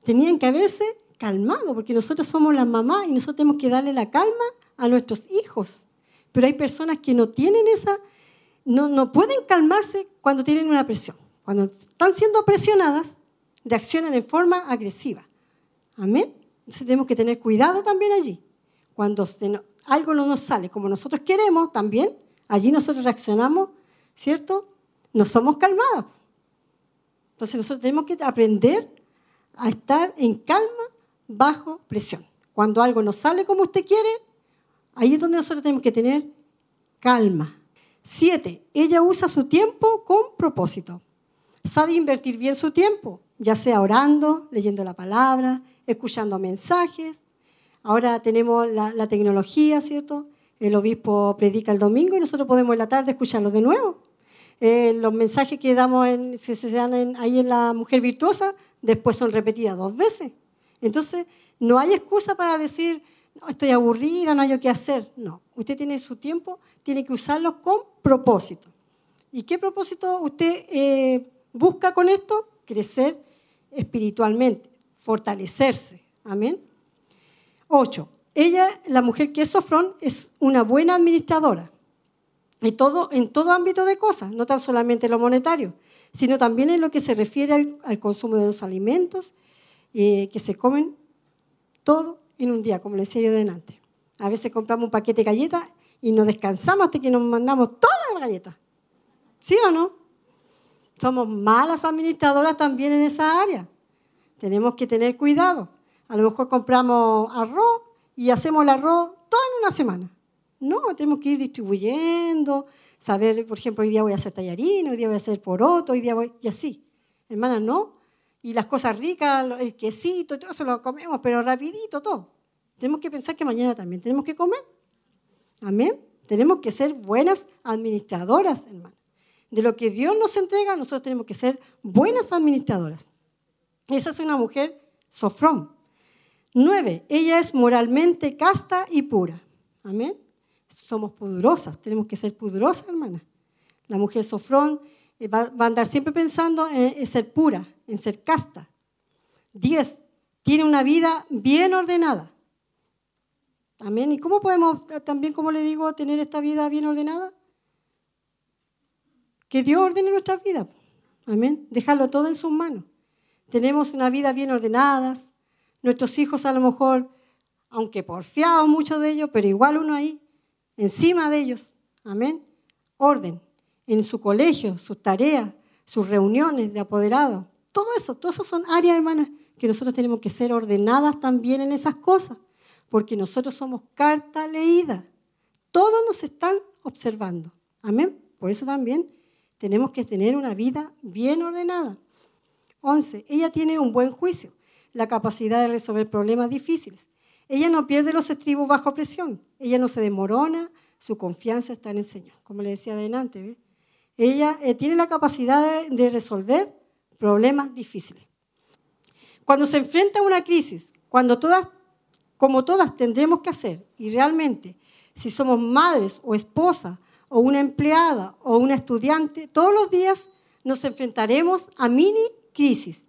Tenían que haberse calmado, porque nosotros somos las mamás y nosotros tenemos que darle la calma a nuestros hijos. Pero hay personas que no tienen esa, no, no pueden calmarse cuando tienen una presión. Cuando están siendo presionadas, reaccionan en forma agresiva. Amén. Entonces tenemos que tener cuidado también allí. Cuando algo no nos sale como nosotros queremos, también allí nosotros reaccionamos, ¿cierto? No somos calmados. Entonces nosotros tenemos que aprender a estar en calma bajo presión. Cuando algo no sale como usted quiere, ahí es donde nosotros tenemos que tener calma. Siete, ella usa su tiempo con propósito. Sabe invertir bien su tiempo, ya sea orando, leyendo la palabra, escuchando mensajes. Ahora tenemos la, la tecnología, ¿cierto? El obispo predica el domingo y nosotros podemos en la tarde escucharlo de nuevo. Eh, los mensajes que damos en, que se dan en- ahí en la mujer virtuosa, después son repetidas dos veces. Entonces, no hay excusa para decir, no, estoy aburrida, no hay qué hacer. No, usted tiene su tiempo, tiene que usarlo con propósito. ¿Y qué propósito usted eh, busca con esto? Crecer espiritualmente, fortalecerse. Amén. Ocho, ella, la mujer que es sofrón, es una buena administradora. Y todo, en todo ámbito de cosas, no tan solamente en lo monetario, sino también en lo que se refiere al, consumo de los alimentos, eh, que se comen todo en un día, como les decía yo delante. A veces compramos un paquete de galletas y no descansamos hasta que nos mandamos todas las galletas. ¿Sí o no? Somos malas administradoras también en esa área. Tenemos que tener cuidado. A lo mejor compramos arroz y hacemos el arroz todo en una semana. No, tenemos que ir distribuyendo, saber, por ejemplo, hoy día voy a hacer tallarín, hoy día voy a hacer poroto, hoy día voy... Y así. Hermana, no. Y las cosas ricas, el quesito, todo eso lo comemos, pero rapidito todo. Tenemos que pensar que mañana también tenemos que comer. Amén. Tenemos que ser buenas administradoras, hermano. De lo que Dios nos entrega, nosotros tenemos que ser buenas administradoras. Esa es una mujer sofrón. Nueve, ella es moralmente casta y pura. Amén. Somos pudorosas, tenemos que ser pudorosas, hermana. La mujer sofrón eh, va, a andar siempre pensando en, ser pura, en ser casta. Diez, tiene una vida bien ordenada. Amén. ¿Y cómo podemos también, como le digo, tener esta vida bien ordenada? Que Dios ordene nuestra vida. Amén. Dejarlo todo en sus manos. Tenemos una vida bien ordenada. Nuestros hijos a lo mejor, aunque porfiados muchos de ellos, pero igual uno ahí, encima de ellos. Amén. Orden. En su colegio, sus tareas, sus reuniones de apoderados. Todo eso, todas esas son áreas, hermanas, que nosotros tenemos que ser ordenadas también en esas cosas, porque nosotros somos carta leída. Todos nos están observando. Amén. Por eso también tenemos que tener una vida bien ordenada. 11. Ella tiene un buen juicio, la capacidad de resolver problemas difíciles. Ella no pierde los estribos bajo presión. Ella no se demorona, su confianza está en el Señor. Como le decía adelante, ¿ve? ella eh, tiene la capacidad de, de resolver problemas difíciles. Cuando se enfrenta a una crisis, cuando todas, como todas tendremos que hacer, y realmente, si somos madres o esposas, o una empleada, o una estudiante, todos los días nos enfrentaremos a mini crisis.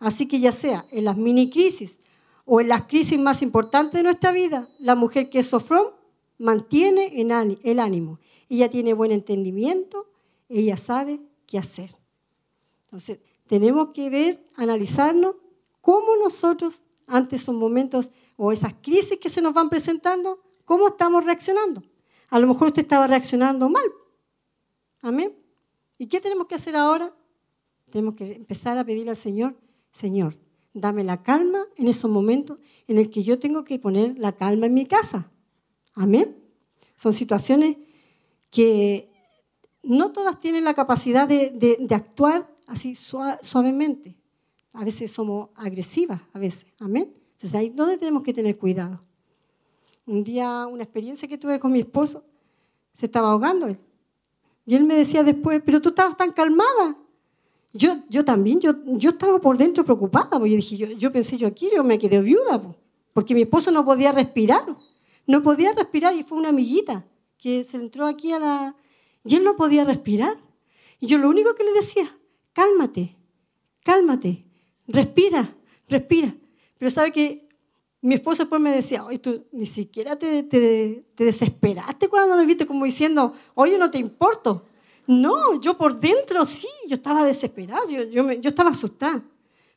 Así que ya sea en las mini crisis o en las crisis más importantes de nuestra vida, la mujer que es sofrón mantiene el ánimo. Ella tiene buen entendimiento, ella sabe qué hacer. Entonces, tenemos que ver, analizarnos cómo nosotros, ante esos momentos o esas crisis que se nos van presentando, cómo estamos reaccionando. A lo mejor usted estaba reaccionando mal. Amén. ¿Y qué tenemos que hacer ahora? Tenemos que empezar a pedirle al Señor, Señor, dame la calma en esos momentos en el que yo tengo que poner la calma en mi casa. Amén. Son situaciones que no todas tienen la capacidad de, actuar así sua- suavemente. A veces somos agresivas, a veces. Amén. Entonces ahí donde tenemos que tener cuidado. Un día, una experiencia que tuve con mi esposo, se estaba ahogando él. Y él me decía después, pero tú estabas tan calmada. Yo, yo también, yo, yo estaba por dentro preocupada, porque yo dije, yo, yo pensé, yo aquí yo me quedé viuda, po, porque mi esposo no podía respirar, no podía respirar y fue una amiguita que se entró aquí a la... Y él no podía respirar. Y yo lo único que le decía, cálmate, cálmate, respira, respira. Pero sabe que mi esposo después me decía, oye, tú ni siquiera te, te- te desesperaste cuando me viste como diciendo, oye, no te importo. No, yo por dentro sí, yo estaba desesperada, yo, yo, me- yo estaba asustada.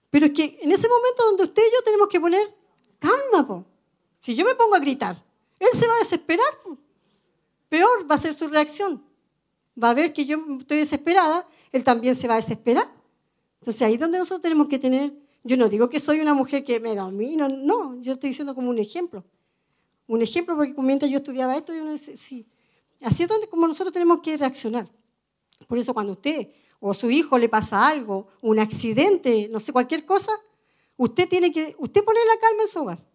Pero es que en ese momento donde usted y yo tenemos que poner calma, po. si yo me pongo a gritar, él se va a desesperar. po. Peor va a ser su reacción. Va a ver que yo estoy desesperada, él también se va a desesperar. Entonces ahí es donde nosotros tenemos que tener, yo no digo que soy una mujer que me domino, no, yo estoy diciendo como un ejemplo. Un ejemplo porque mientras yo estudiaba esto, yo uno dice, sí, así es donde como nosotros tenemos que reaccionar. Por eso cuando usted o su hijo le pasa algo, un accidente, no sé, cualquier cosa, usted tiene que, usted poner la calma en su hogar.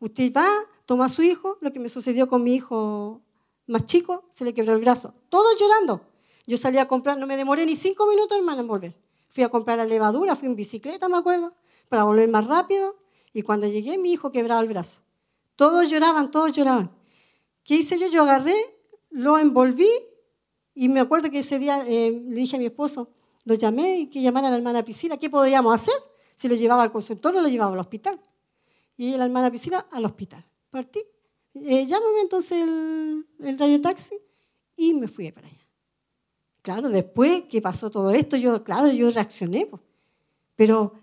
Usted va, toma a su hijo, lo que me sucedió con mi hijo más chico, se le quebró el brazo. Todos llorando. Yo salí a comprar, no me demoré ni cinco minutos, hermano, en volver. Fui a comprar la levadura, fui en bicicleta, me acuerdo, para volver más rápido. Y cuando llegué, mi hijo quebraba el brazo. Todos lloraban, todos lloraban. ¿Qué hice yo? Yo agarré, lo envolví y me acuerdo que ese día eh, le dije a mi esposo, lo llamé y que llamara a la hermana Piscina, ¿qué podíamos hacer? Si lo llevaba al consultorio lo llevaba al hospital. Y la hermana Piscina al hospital. Partí. Eh, llámame entonces el, el radio taxi y me fui para allá. Claro, después que pasó todo esto, yo, claro, yo reaccioné. Pero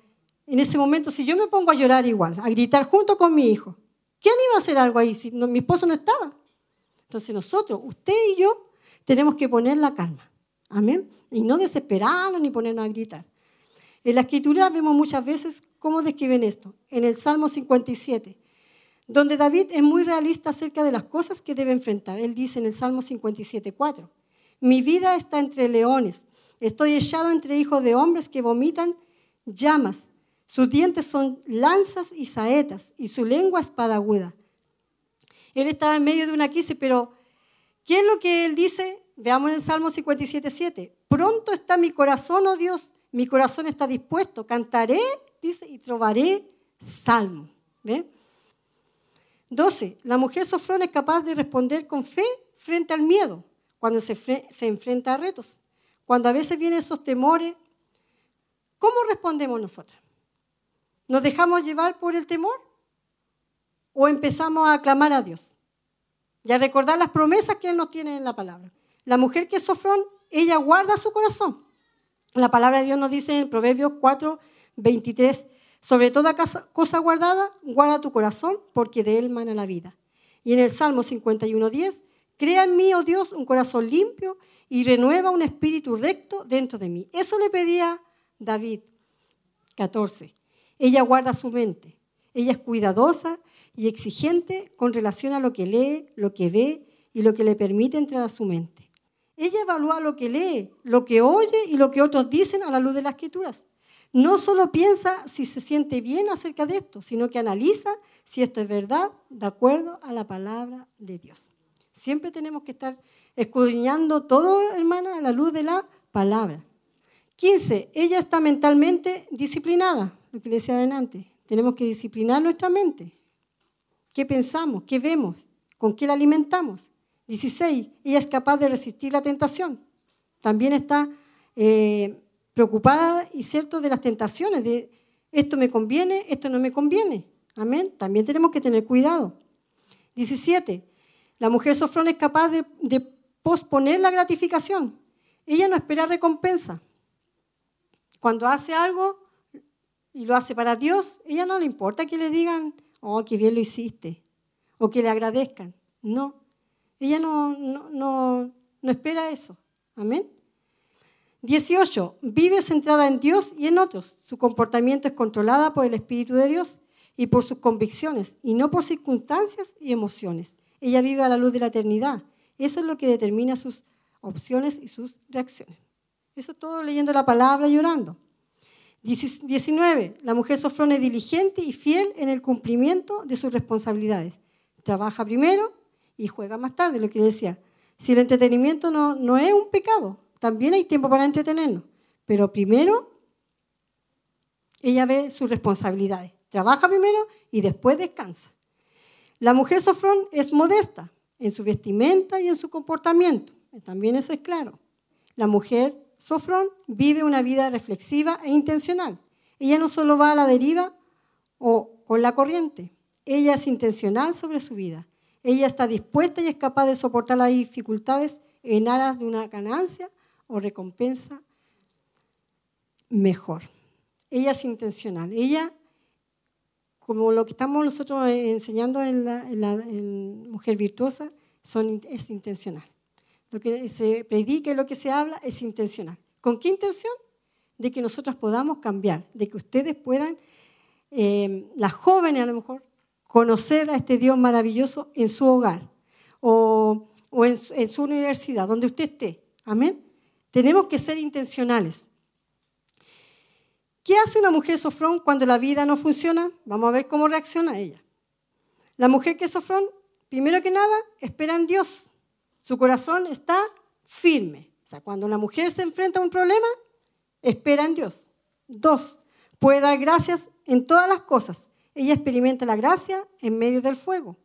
en ese momento, si yo me pongo a llorar igual, a gritar junto con mi hijo, ¿quién iba a hacer algo ahí si no- mi esposo no estaba? Entonces nosotros, usted y yo, tenemos que poner la calma. Amén. Y no desesperarnos ni ponernos a gritar. En la escritura vemos muchas veces cómo describen esto. En el Salmo 57, donde David es muy realista acerca de las cosas que debe enfrentar. Él dice en el Salmo 57, 4, mi vida está entre leones, estoy echado entre hijos de hombres que vomitan llamas, sus dientes son lanzas y saetas, y su lengua espada aguda. Él estaba en medio de una crisis, pero ¿qué es lo que él dice? Veamos en el Salmo 57, 7. Pronto está mi corazón, oh Dios, mi corazón está dispuesto, cantaré, dice, y trovaré salmo. ¿Ve? 12. La mujer sofrona es capaz de responder con fe frente al miedo cuando se, se enfrenta a retos. Cuando a veces vienen esos temores, ¿cómo respondemos nosotras? ¿Nos dejamos llevar por el temor? ¿O empezamos a clamar a Dios? Y a recordar las promesas que Él nos tiene en la palabra. La mujer que es sofrón, ella guarda su corazón. La palabra de Dios nos dice en Proverbios 4, 23, sobre toda cosa guardada, guarda tu corazón, porque de él mana la vida. Y en el Salmo 51, 10, crea en mí, oh Dios, un corazón limpio y renueva un espíritu recto dentro de mí. Eso le pedía David. 14. Ella guarda su mente. Ella es cuidadosa y exigente con relación a lo que lee, lo que ve y lo que le permite entrar a su mente. Ella evalúa lo que lee, lo que oye y lo que otros dicen a la luz de las escrituras. No solo piensa si se siente bien acerca de esto, sino que analiza si esto es verdad de acuerdo a la palabra de Dios. Siempre tenemos que estar escudriñando todo, hermana, a la luz de la palabra. 15. Ella está mentalmente disciplinada, lo que le decía adelante. Tenemos que disciplinar nuestra mente. ¿Qué pensamos? ¿Qué vemos? ¿Con qué la alimentamos? 16. Ella es capaz de resistir la tentación. También está eh, preocupada y cierto de las tentaciones, de esto me conviene, esto no me conviene. Amén. También tenemos que tener cuidado. 17. La mujer sofrón es capaz de, posponer la gratificación. Ella no espera recompensa. Cuando hace algo y lo hace para Dios, ella no le importa que le digan, oh, qué bien lo hiciste, o que le agradezcan. No, ella no, no espera eso. Amén. 18. Vive centrada en Dios y en otros. Su comportamiento es controlada por el Espíritu de Dios y por sus convicciones, y no por circunstancias y emociones. Ella vive a la luz de la eternidad. Eso es lo que determina sus opciones y sus reacciones. Eso todo leyendo la palabra y orando. 19. La mujer sofrona es diligente y fiel en el cumplimiento de sus responsabilidades. Trabaja primero y juega más tarde, lo que decía. Si el entretenimiento no, no es un pecado, también hay tiempo para entretenernos. Pero primero, ella ve sus responsabilidades. Trabaja primero y después descansa. La mujer sofrón es modesta en su vestimenta y en su comportamiento. También eso es claro. La mujer sofrón vive una vida reflexiva e intencional. Ella no solo va a la deriva o con la corriente, ella es intencional sobre su vida. Ella está dispuesta y es capaz de soportar las dificultades en aras de una ganancia o recompensa mejor. Ella es intencional. Ella, como lo que estamos nosotros enseñando en, la, en, la, en Mujer Virtuosa, son, es intencional. Lo que se predica y lo que se habla es intencional. ¿Con qué intención? De que nosotros podamos cambiar, de que ustedes puedan, eh, las jóvenes a lo mejor, conocer a este Dios maravilloso en su hogar o, o en, en su universidad, donde usted esté. Amén. Tenemos que ser intencionales. ¿Qué hace una mujer sofrón cuando la vida no funciona? Vamos a ver cómo reacciona ella. La mujer que es sofrón, primero que nada, espera en Dios. Su corazón está firme. O sea, cuando una mujer se enfrenta a un problema, espera en Dios. Dos, puede dar gracias en todas las cosas. Ella experimenta la gracia en medio del fuego.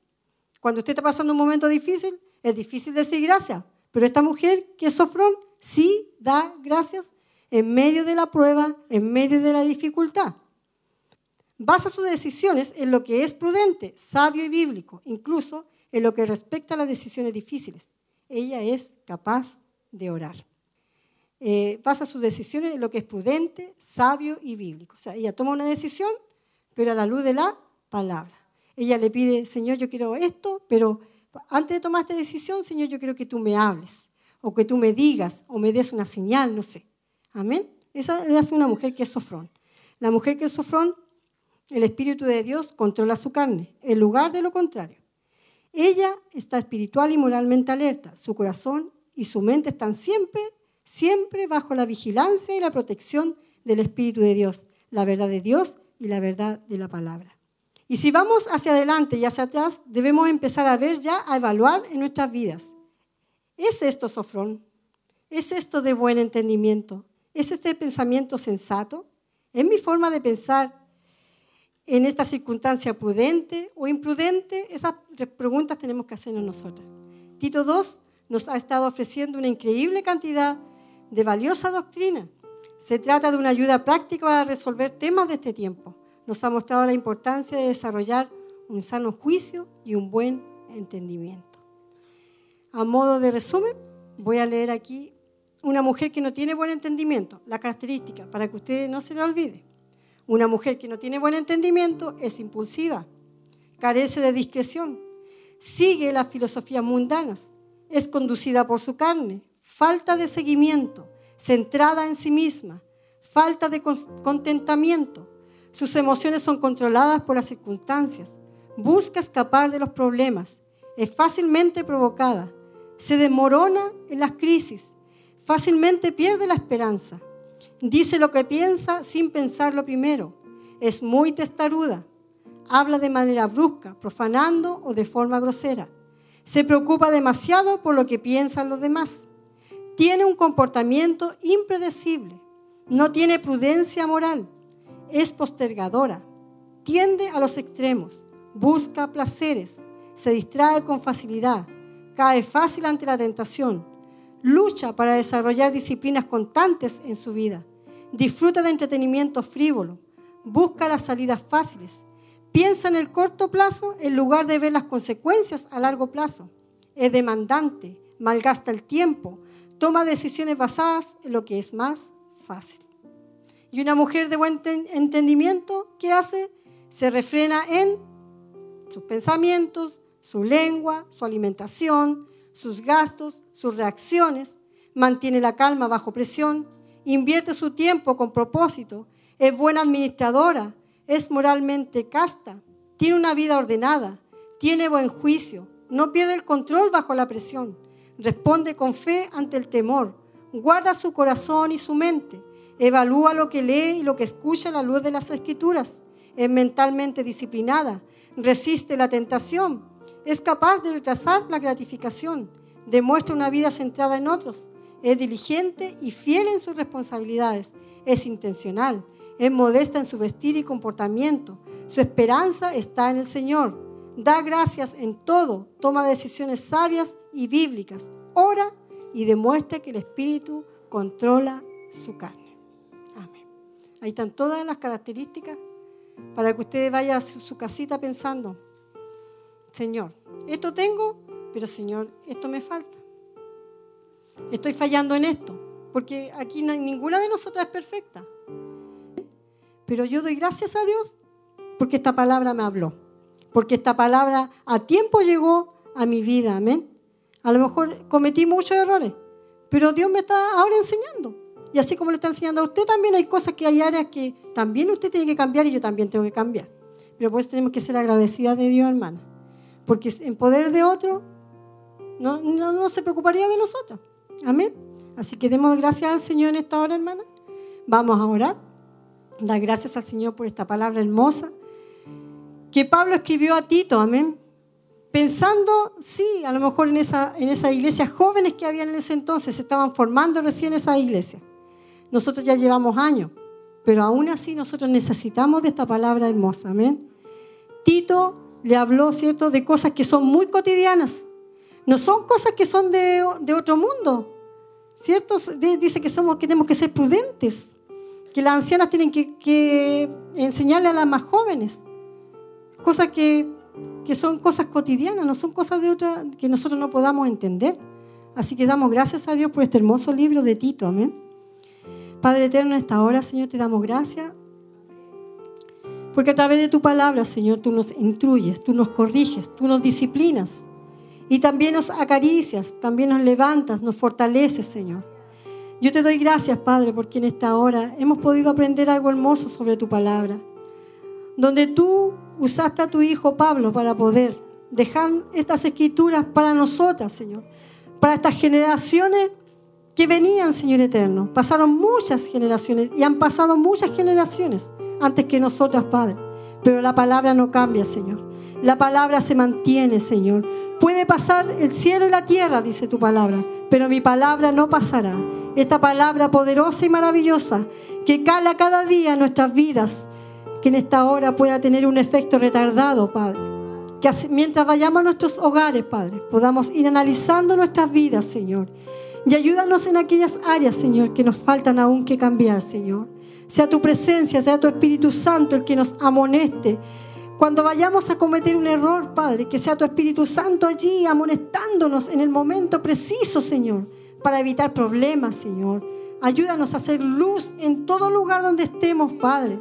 Cuando usted está pasando un momento difícil, es difícil decir gracias, pero esta mujer que es sofrón sí da gracias en medio de la prueba, en medio de la dificultad. Basa sus decisiones en lo que es prudente, sabio y bíblico, incluso en lo que respecta a las decisiones difíciles. Ella es capaz de orar. Eh, basa sus decisiones en lo que es prudente, sabio y bíblico. O sea, ella toma una decisión, pero a la luz de la palabra. Ella le pide, Señor, yo quiero esto, pero antes de tomar esta decisión, Señor, yo quiero que tú me hables, o que tú me digas, o me des una señal, no sé. Amén. Esa es una mujer que es sofrón. La mujer que es sofrón, el Espíritu de Dios controla su carne, en lugar de lo contrario. Ella está espiritual y moralmente alerta. Su corazón y su mente están siempre, siempre bajo la vigilancia y la protección del Espíritu de Dios, la verdad de Dios y la verdad de la palabra. Y si vamos hacia adelante y hacia atrás, debemos empezar a ver ya, a evaluar en nuestras vidas. ¿Es esto sofrón? ¿Es esto de buen entendimiento? ¿Es este pensamiento sensato? ¿Es mi forma de pensar en esta circunstancia prudente o imprudente? Esas preguntas tenemos que hacernos nosotras. Tito II nos ha estado ofreciendo una increíble cantidad de valiosa doctrina. Se trata de una ayuda práctica para resolver temas de este tiempo. Nos ha mostrado la importancia de desarrollar un sano juicio y un buen entendimiento. A modo de resumen, voy a leer aquí una mujer que no tiene buen entendimiento, la característica, para que usted no se la olvide. Una mujer que no tiene buen entendimiento es impulsiva, carece de discreción, sigue las filosofías mundanas, es conducida por su carne, falta de seguimiento, centrada en sí misma, falta de contentamiento. Sus emociones son controladas por las circunstancias. Busca escapar de los problemas. Es fácilmente provocada. Se desmorona en las crisis. Fácilmente pierde la esperanza. Dice lo que piensa sin pensarlo primero. Es muy testaruda. Habla de manera brusca, profanando o de forma grosera. Se preocupa demasiado por lo que piensan los demás. Tiene un comportamiento impredecible. No tiene prudencia moral. Es postergadora. Tiende a los extremos. Busca placeres. Se distrae con facilidad. Cae fácil ante la tentación. Lucha para desarrollar disciplinas constantes en su vida. Disfruta de entretenimiento frívolo. Busca las salidas fáciles. Piensa en el corto plazo en lugar de ver las consecuencias a largo plazo. Es demandante, malgasta el tiempo, toma decisiones basadas en lo que es más fácil. Y una mujer de buen ten- entendimiento, ¿qué hace? Se refrena en sus pensamientos, su lengua, su alimentación, sus gastos, sus reacciones, mantiene la calma bajo presión, invierte su tiempo con propósito, es buena administradora, es moralmente casta, tiene una vida ordenada, tiene buen juicio, no pierde el control bajo la presión, responde con fe ante el temor, guarda su corazón y su mente, evalúa lo que lee y lo que escucha a la luz de las escrituras, es mentalmente disciplinada, resiste la tentación, es capaz de rechazar la gratificación, demuestra una vida centrada en otros, es diligente y fiel en sus responsabilidades, es intencional, es modesta en su vestir y comportamiento, su esperanza está en el Señor, da gracias en todo, toma decisiones sabias y bíblicas, ora y demuestra que el Espíritu controla su carne. Amén. Ahí están todas las características para que usted vaya a su casita pensando, Señor, esto tengo, pero Señor, esto me falta. Estoy fallando en esto, porque aquí ninguna de nosotras es perfecta. Pero yo doy gracias a Dios porque esta palabra me habló, porque esta palabra a tiempo llegó a mi vida, amén. A lo mejor cometí muchos errores, pero Dios me está ahora enseñando. Y así como le está enseñando a usted, también hay cosas que hay áreas que también usted tiene que cambiar y yo también tengo que cambiar. Pero pues tenemos que ser agradecidas de Dios, hermana. Porque en poder de otro, no, no, no se preocuparía de nosotros. Amén. Así que demos gracias al Señor en esta hora, hermana. Vamos a orar. Dar gracias al Señor por esta palabra hermosa que Pablo escribió a Tito, amén. Pensando, sí, a lo mejor en esa, en esa iglesia jóvenes que habían en ese entonces, se estaban formando recién esa iglesia. Nosotros ya llevamos años, pero aún así nosotros necesitamos de esta palabra hermosa, amén. Tito le habló, ¿cierto?, de cosas que son muy cotidianas. No son cosas que son de, de otro mundo, ¿cierto? Dice que, somos, que tenemos que ser prudentes, que las ancianas tienen que, que enseñarle a las más jóvenes. Cosas que, que son cosas cotidianas, no son cosas de otra que nosotros no podamos entender. Así que damos gracias a Dios por este hermoso libro de Tito, amén. Padre eterno, en esta hora, Señor, te damos gracias. Porque a través de tu palabra, Señor, tú nos instruyes, tú nos corriges, tú nos disciplinas. Y también nos acaricias, también nos levantas, nos fortaleces, Señor. Yo te doy gracias, Padre, porque en esta hora hemos podido aprender algo hermoso sobre tu palabra. Donde tú usaste a tu hijo Pablo para poder dejar estas escrituras para nosotras, Señor. Para estas generaciones que venían, Señor eterno. Pasaron muchas generaciones y han pasado muchas generaciones antes que nosotras, Padre. Pero la palabra no cambia, Señor. La palabra se mantiene, Señor. Puede pasar el cielo y la tierra, dice tu palabra, pero mi palabra no pasará. Esta palabra poderosa y maravillosa que cala cada día en nuestras vidas, que en esta hora pueda tener un efecto retardado, Padre. Que mientras vayamos a nuestros hogares, Padre, podamos ir analizando nuestras vidas, Señor. Y ayúdanos en aquellas áreas, Señor, que nos faltan aún que cambiar, Señor. Sea tu presencia, sea tu Espíritu Santo el que nos amoneste. Cuando vayamos a cometer un error, Padre, que sea tu Espíritu Santo allí amonestándonos en el momento preciso, Señor, para evitar problemas, Señor. Ayúdanos a hacer luz en todo lugar donde estemos, Padre.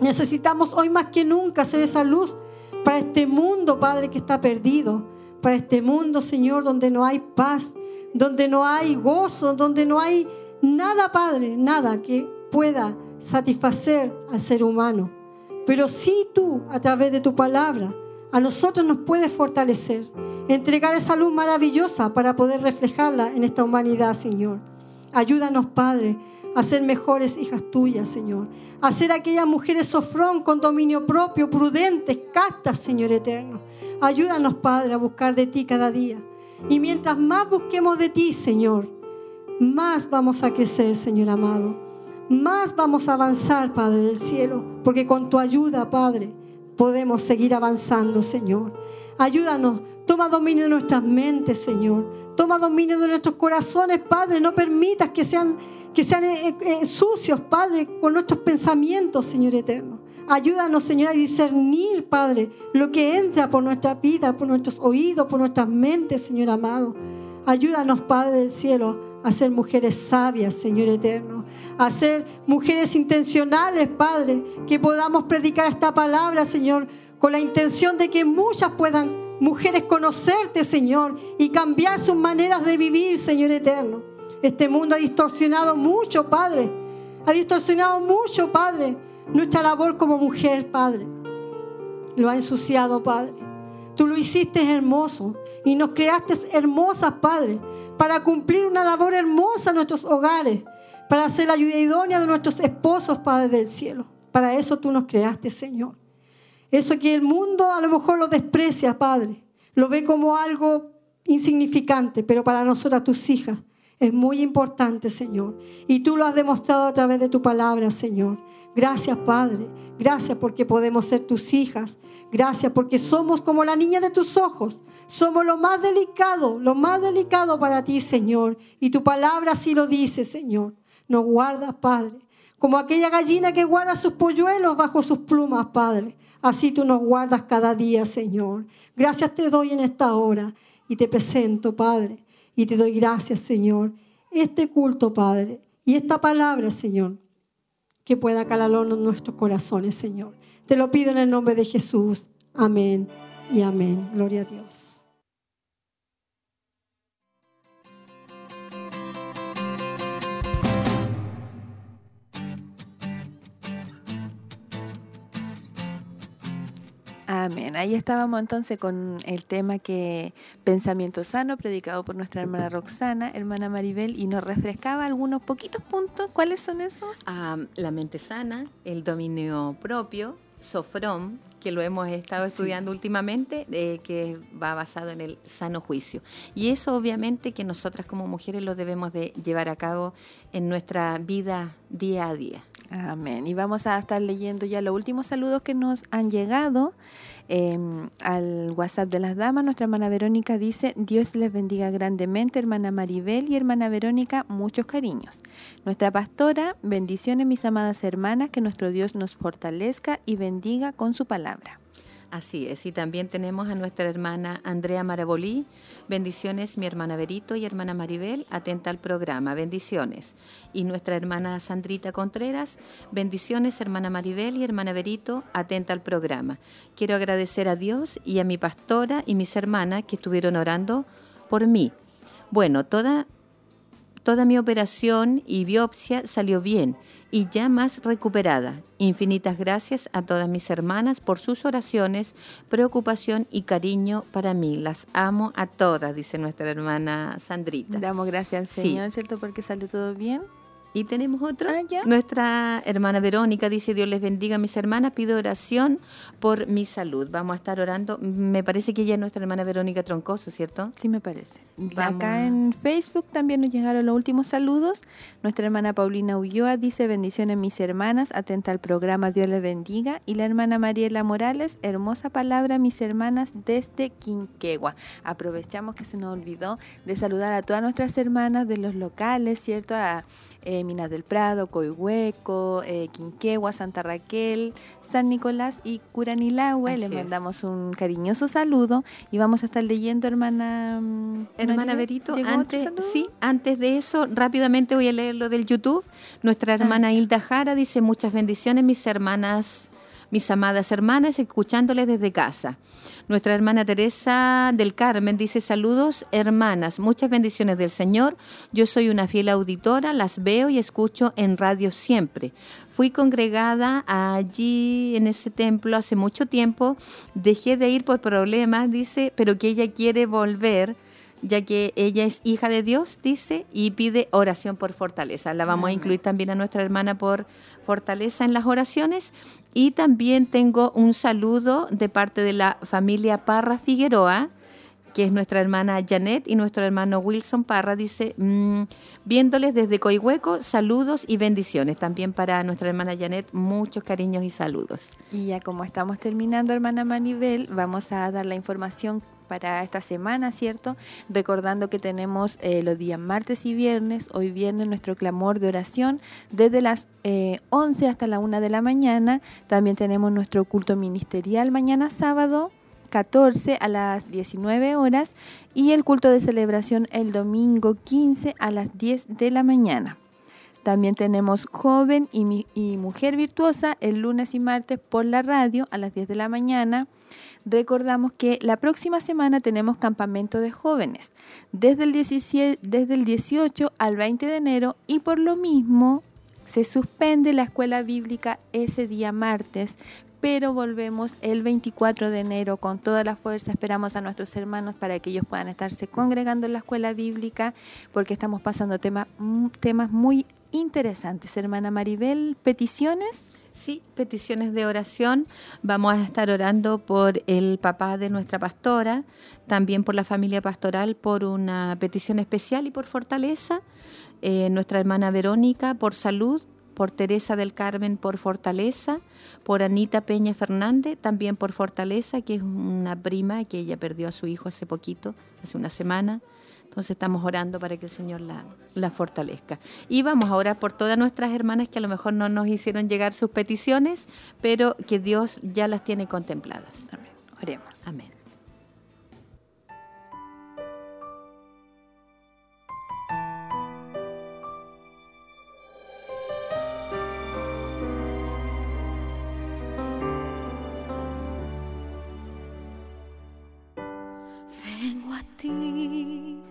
Necesitamos hoy más que nunca hacer esa luz para este mundo, Padre, que está perdido. Para este mundo, Señor, donde no hay paz, donde no hay gozo, donde no hay nada, Padre, nada que pueda satisfacer al ser humano. Pero sí tú, a través de tu palabra, a nosotros nos puedes fortalecer, entregar esa luz maravillosa para poder reflejarla en esta humanidad, Señor. Ayúdanos, Padre, a ser mejores hijas tuyas, Señor. A ser aquellas mujeres sofrón con dominio propio, prudentes, castas, Señor eterno. Ayúdanos, Padre, a buscar de ti cada día. Y mientras más busquemos de ti, Señor, más vamos a crecer, Señor amado. Más vamos a avanzar, Padre del cielo, porque con tu ayuda, Padre, podemos seguir avanzando, Señor. Ayúdanos, toma dominio de nuestras mentes, Señor. Toma dominio de nuestros corazones, Padre. No permitas que sean, que sean eh, eh, sucios, Padre, con nuestros pensamientos, Señor eterno. Ayúdanos, Señor, a discernir, Padre, lo que entra por nuestra vida, por nuestros oídos, por nuestras mentes, Señor amado. Ayúdanos, Padre del cielo, a ser mujeres sabias, Señor eterno. A ser mujeres intencionales, Padre. Que podamos predicar esta palabra, Señor, con la intención de que muchas puedan, mujeres, conocerte, Señor, y cambiar sus maneras de vivir, Señor eterno. Este mundo ha distorsionado mucho, Padre. Ha distorsionado mucho, Padre, nuestra labor como mujer, Padre. Lo ha ensuciado, Padre. Tú lo hiciste hermoso y nos creaste hermosas, Padre, para cumplir una labor hermosa en nuestros hogares, para ser la ayuda idónea de nuestros esposos, Padre del cielo. Para eso tú nos creaste, Señor. Eso que el mundo a lo mejor lo desprecia, Padre, lo ve como algo insignificante, pero para nosotras, tus hijas, es muy importante, Señor. Y tú lo has demostrado a través de tu palabra, Señor. Gracias, Padre. Gracias porque podemos ser tus hijas. Gracias porque somos como la niña de tus ojos. Somos lo más delicado, lo más delicado para ti, Señor. Y tu palabra así lo dice, Señor. Nos guardas, Padre. Como aquella gallina que guarda sus polluelos bajo sus plumas, Padre. Así tú nos guardas cada día, Señor. Gracias te doy en esta hora y te presento, Padre. Y te doy gracias, Señor. Este culto, Padre, y esta palabra, Señor, que pueda calar en nuestros corazones, Señor. Te lo pido en el nombre de Jesús. Amén y amén. Gloria a Dios. Amén. Ahí estábamos entonces con el tema que pensamiento sano, predicado por nuestra hermana Roxana, hermana Maribel, y nos refrescaba algunos poquitos puntos. ¿Cuáles son esos? Ah, la mente sana, el dominio propio, Sofrón, que lo hemos estado Sí. estudiando últimamente, eh, que va basado en el sano juicio. Y eso obviamente que nosotras como mujeres lo debemos de llevar a cabo en nuestra vida día a día. Amén. Y vamos a estar leyendo ya los últimos saludos que nos han llegado eh, al WhatsApp de las damas. Nuestra hermana Verónica dice, Dios les bendiga grandemente, hermana Maribel y hermana Verónica, muchos cariños. Nuestra pastora, bendiciones mis amadas hermanas, que nuestro Dios nos fortalezca y bendiga con su palabra. Así es, y también tenemos a nuestra hermana Andrea Marabolí. Bendiciones, mi hermana Berito y hermana Maribel, atenta al programa. Bendiciones. Y nuestra hermana Sandrita Contreras. Bendiciones, hermana Maribel y hermana Berito, atenta al programa. Quiero agradecer a Dios y a mi pastora y mis hermanas que estuvieron orando por mí. Bueno, toda Toda mi operación y biopsia salió bien y ya más recuperada. Infinitas gracias a todas mis hermanas por sus oraciones, preocupación y cariño para mí. Las amo a todas, dice nuestra hermana Sandrita. Damos gracias al Sí. Señor, ¿cierto? Porque salió todo bien. Y tenemos otro. Ah, ya. Nuestra hermana Verónica dice, Dios les bendiga mis hermanas, pido oración por mi salud. Vamos a estar orando. Me parece que ella es nuestra hermana Verónica Troncoso, ¿cierto? Sí, me parece. Vamos. Acá en Facebook también nos llegaron los últimos saludos. Nuestra hermana Paulina Ulloa dice bendiciones mis hermanas, atenta al programa, Dios les bendiga. Y la hermana Mariela Morales, hermosa palabra mis hermanas desde Quinquegua. Aprovechamos que se nos olvidó de saludar a todas nuestras hermanas de los locales, ¿cierto? A eh, Minas del Prado, Coihueco, eh, Quinquegua, Santa Raquel, San Nicolás y Curanilahue. Así Les es. mandamos un cariñoso saludo y vamos a estar leyendo, hermana. Hermana Berito, ¿llegó otro antes, sí, antes de eso, rápidamente voy a leer lo del YouTube. Nuestra hermana Ah, ya. Hilda Jara dice muchas bendiciones, mis hermanas mis amadas hermanas, escuchándoles desde casa. Nuestra hermana Teresa del Carmen dice saludos hermanas, muchas bendiciones del Señor. Yo soy una fiel auditora, las veo y escucho en radio siempre. Fui congregada allí en ese templo hace mucho tiempo, dejé de ir por problemas, dice, pero que ella quiere volver ya que ella es hija de Dios, dice, y pide oración por fortaleza. La vamos a incluir también a nuestra hermana por fortaleza en las oraciones. Y también tengo un saludo de parte de la familia Parra Figueroa, que es nuestra hermana Janet y nuestro hermano Wilson Parra, dice, mm, viéndoles desde Coihueco, saludos y bendiciones. También para nuestra hermana Janet, muchos cariños y saludos. Y ya como estamos terminando, hermana Manibel, vamos a dar la información para esta semana, ¿cierto? Recordando que tenemos eh, los días martes y viernes, hoy viernes nuestro clamor de oración desde las eh, 11 hasta la 1 de la mañana. También tenemos nuestro culto ministerial mañana sábado. 14 a las 19 horas y el culto de celebración el domingo 15 a las 10 de la mañana. También tenemos joven y, mujer virtuosa el lunes y martes por la radio a las 10 de la mañana. Recordamos que la próxima semana tenemos campamento de jóvenes desde el, 17, desde el 18 al 20 de enero y por lo mismo se suspende la escuela bíblica ese día martes, pero volvemos el 24 de enero con toda la fuerza. Esperamos a nuestros hermanos para que ellos puedan estarse congregando en la escuela bíblica porque estamos pasando tema- mm, temas muy interesantes. Hermana Maribel, peticiones. Sí, peticiones de oración. Vamos a estar orando por el papá de nuestra pastora, también por la familia pastoral, por una petición especial y por fortaleza. Eh, nuestra hermana Verónica por salud, por Teresa del Carmen por fortaleza, por Anita Peña Fernández también por fortaleza, que es una prima que ella perdió a su hijo hace poquito, hace una semana. Entonces estamos orando para que el Señor la, la fortalezca. Y vamos a orar por todas nuestras hermanas que a lo mejor no nos hicieron llegar sus peticiones, pero que Dios ya las tiene contempladas. Amén. Oremos. Amén.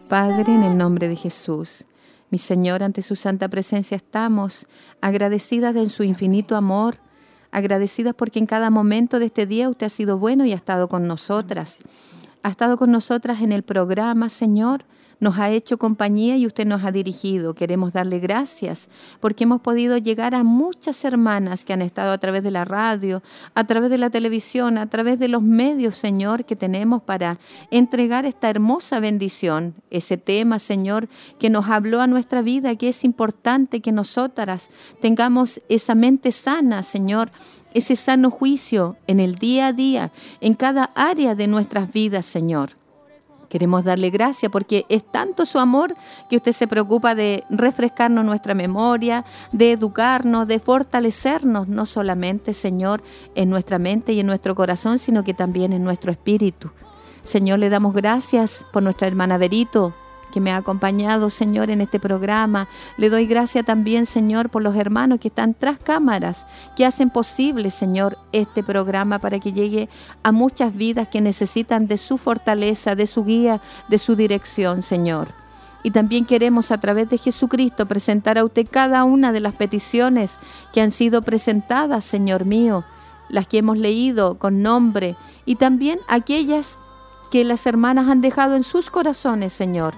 Padre, en el nombre de Jesús, mi Señor, ante su santa presencia estamos agradecidas de su infinito amor, agradecidas porque en cada momento de este día usted ha sido bueno y ha estado con nosotras. Ha estado con nosotras en el programa, Señor, nos ha hecho compañía y usted nos ha dirigido. Queremos darle gracias porque hemos podido llegar a muchas hermanas que han estado a través de la radio, a través de la televisión, a través de los medios, Señor, que tenemos para entregar esta hermosa bendición, ese tema, Señor, que nos habló a nuestra vida, que es importante que nosotras tengamos esa mente sana, Señor, ese sano juicio en el día a día, en cada área de nuestras vidas, Señor. Queremos darle gracias porque es tanto su amor que usted se preocupa de refrescarnos nuestra memoria, de educarnos, de fortalecernos, no solamente, Señor, en nuestra mente y en nuestro corazón, sino que también en nuestro espíritu. Señor, le damos gracias por nuestra hermana Berito, que me ha acompañado, Señor, en este programa. Le doy gracias también, Señor, por los hermanos que están tras cámaras, que hacen posible, Señor, este programa para que llegue a muchas vidas que necesitan de su fortaleza, de su guía, de su dirección, Señor. Y también queremos a través de Jesucristo presentar a usted cada una de las peticiones que han sido presentadas, Señor mío, las que hemos leído con nombre y también aquellas que las hermanas han dejado en sus corazones, Señor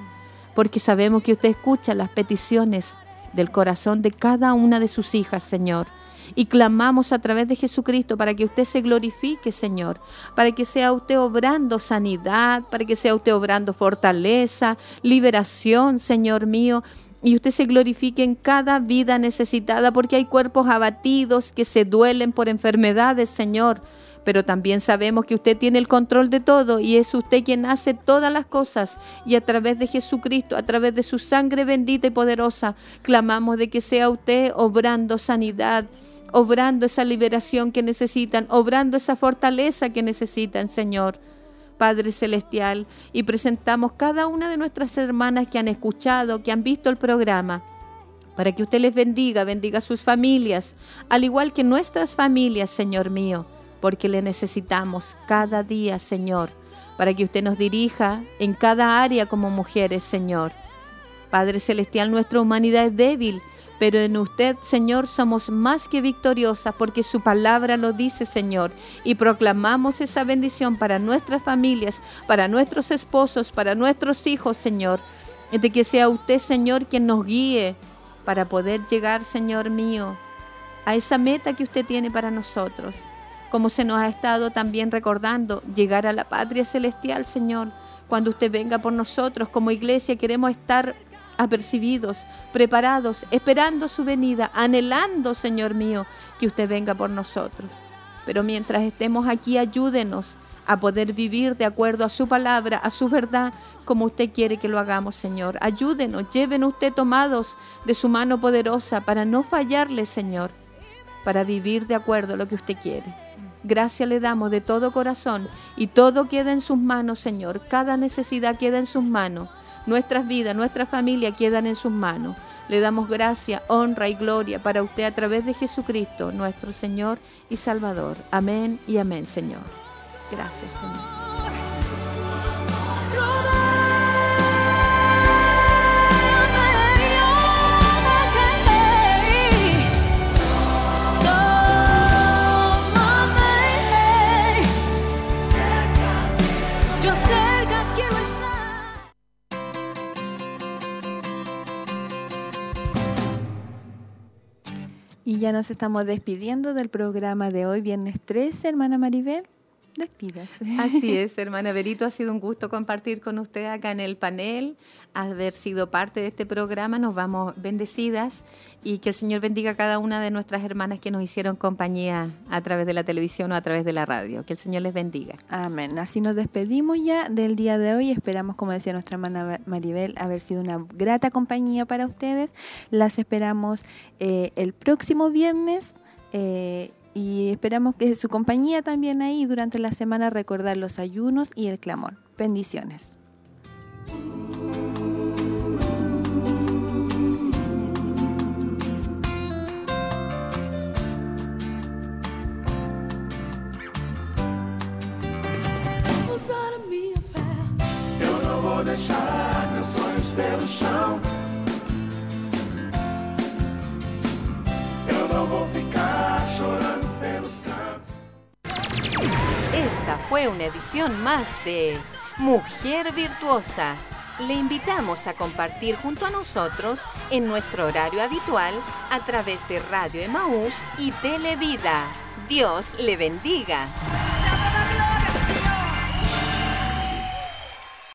porque sabemos que usted escucha las peticiones del corazón de cada una de sus hijas, Señor. Y clamamos a través de Jesucristo para que usted se glorifique, Señor, para que sea usted obrando sanidad, para que sea usted obrando fortaleza, liberación, Señor mío, y usted se glorifique en cada vida necesitada, porque hay cuerpos abatidos que se duelen por enfermedades, Señor pero también sabemos que usted tiene el control de todo y es usted quien hace todas las cosas y a través de Jesucristo, a través de su sangre bendita y poderosa, clamamos de que sea usted obrando sanidad, obrando esa liberación que necesitan, obrando esa fortaleza que necesitan, Señor. Padre Celestial, y presentamos cada una de nuestras hermanas que han escuchado, que han visto el programa para que usted les bendiga, bendiga a sus familias, al igual que nuestras familias, Señor mío, porque le necesitamos cada día, Señor, para que usted nos dirija en cada área como mujeres, Señor. Padre Celestial, nuestra humanidad es débil, pero en usted, Señor, somos más que victoriosas porque su palabra lo dice, Señor, y proclamamos esa bendición para nuestras familias, para nuestros esposos, para nuestros hijos, Señor, de que sea usted, Señor, quien nos guíe para poder llegar, Señor mío, a esa meta que usted tiene para nosotros. Como se nos ha estado también recordando, llegar a la patria celestial, Señor. Cuando usted venga por nosotros como iglesia, queremos estar apercibidos, preparados, esperando su venida, anhelando, Señor mío, que usted venga por nosotros. Pero mientras estemos aquí, ayúdenos a poder vivir de acuerdo a su palabra, a su verdad, como usted quiere que lo hagamos, Señor. Ayúdenos, llévenos usted tomados de su mano poderosa para no fallarle, Señor, para vivir de acuerdo a lo que usted quiere. Gracias le damos de todo corazón y todo queda en sus manos, Señor. Cada necesidad queda en sus manos. Nuestras vidas, nuestra familia quedan en sus manos. Le damos gracia, honra y gloria para usted a través de Jesucristo, nuestro Señor y Salvador. Amén y amén, Señor. Gracias, Señor. Y ya nos estamos despidiendo del programa de hoy, viernes 13, hermana Maribel. Despídase. Así [LAUGHS] es, hermana Berito, ha sido un gusto compartir con usted acá en el panel, haber sido parte de este programa. Nos vamos bendecidas y que el Señor bendiga a cada una de nuestras hermanas que nos hicieron compañía a través de la televisión o a través de la radio. Que el Señor les bendiga. Amén. Así nos despedimos ya del día de hoy. Esperamos, como decía nuestra hermana Maribel, haber sido una grata compañía para ustedes. Las esperamos eh, el próximo viernes. Eh, y esperamos que su compañía también ahí durante la semana recordar los ayunos y el clamor. Bendiciones. Pelo Esta fue una edición más de Mujer Virtuosa. Le invitamos a compartir junto a nosotros en nuestro horario habitual a través de Radio Emaús y Televida. Dios le bendiga.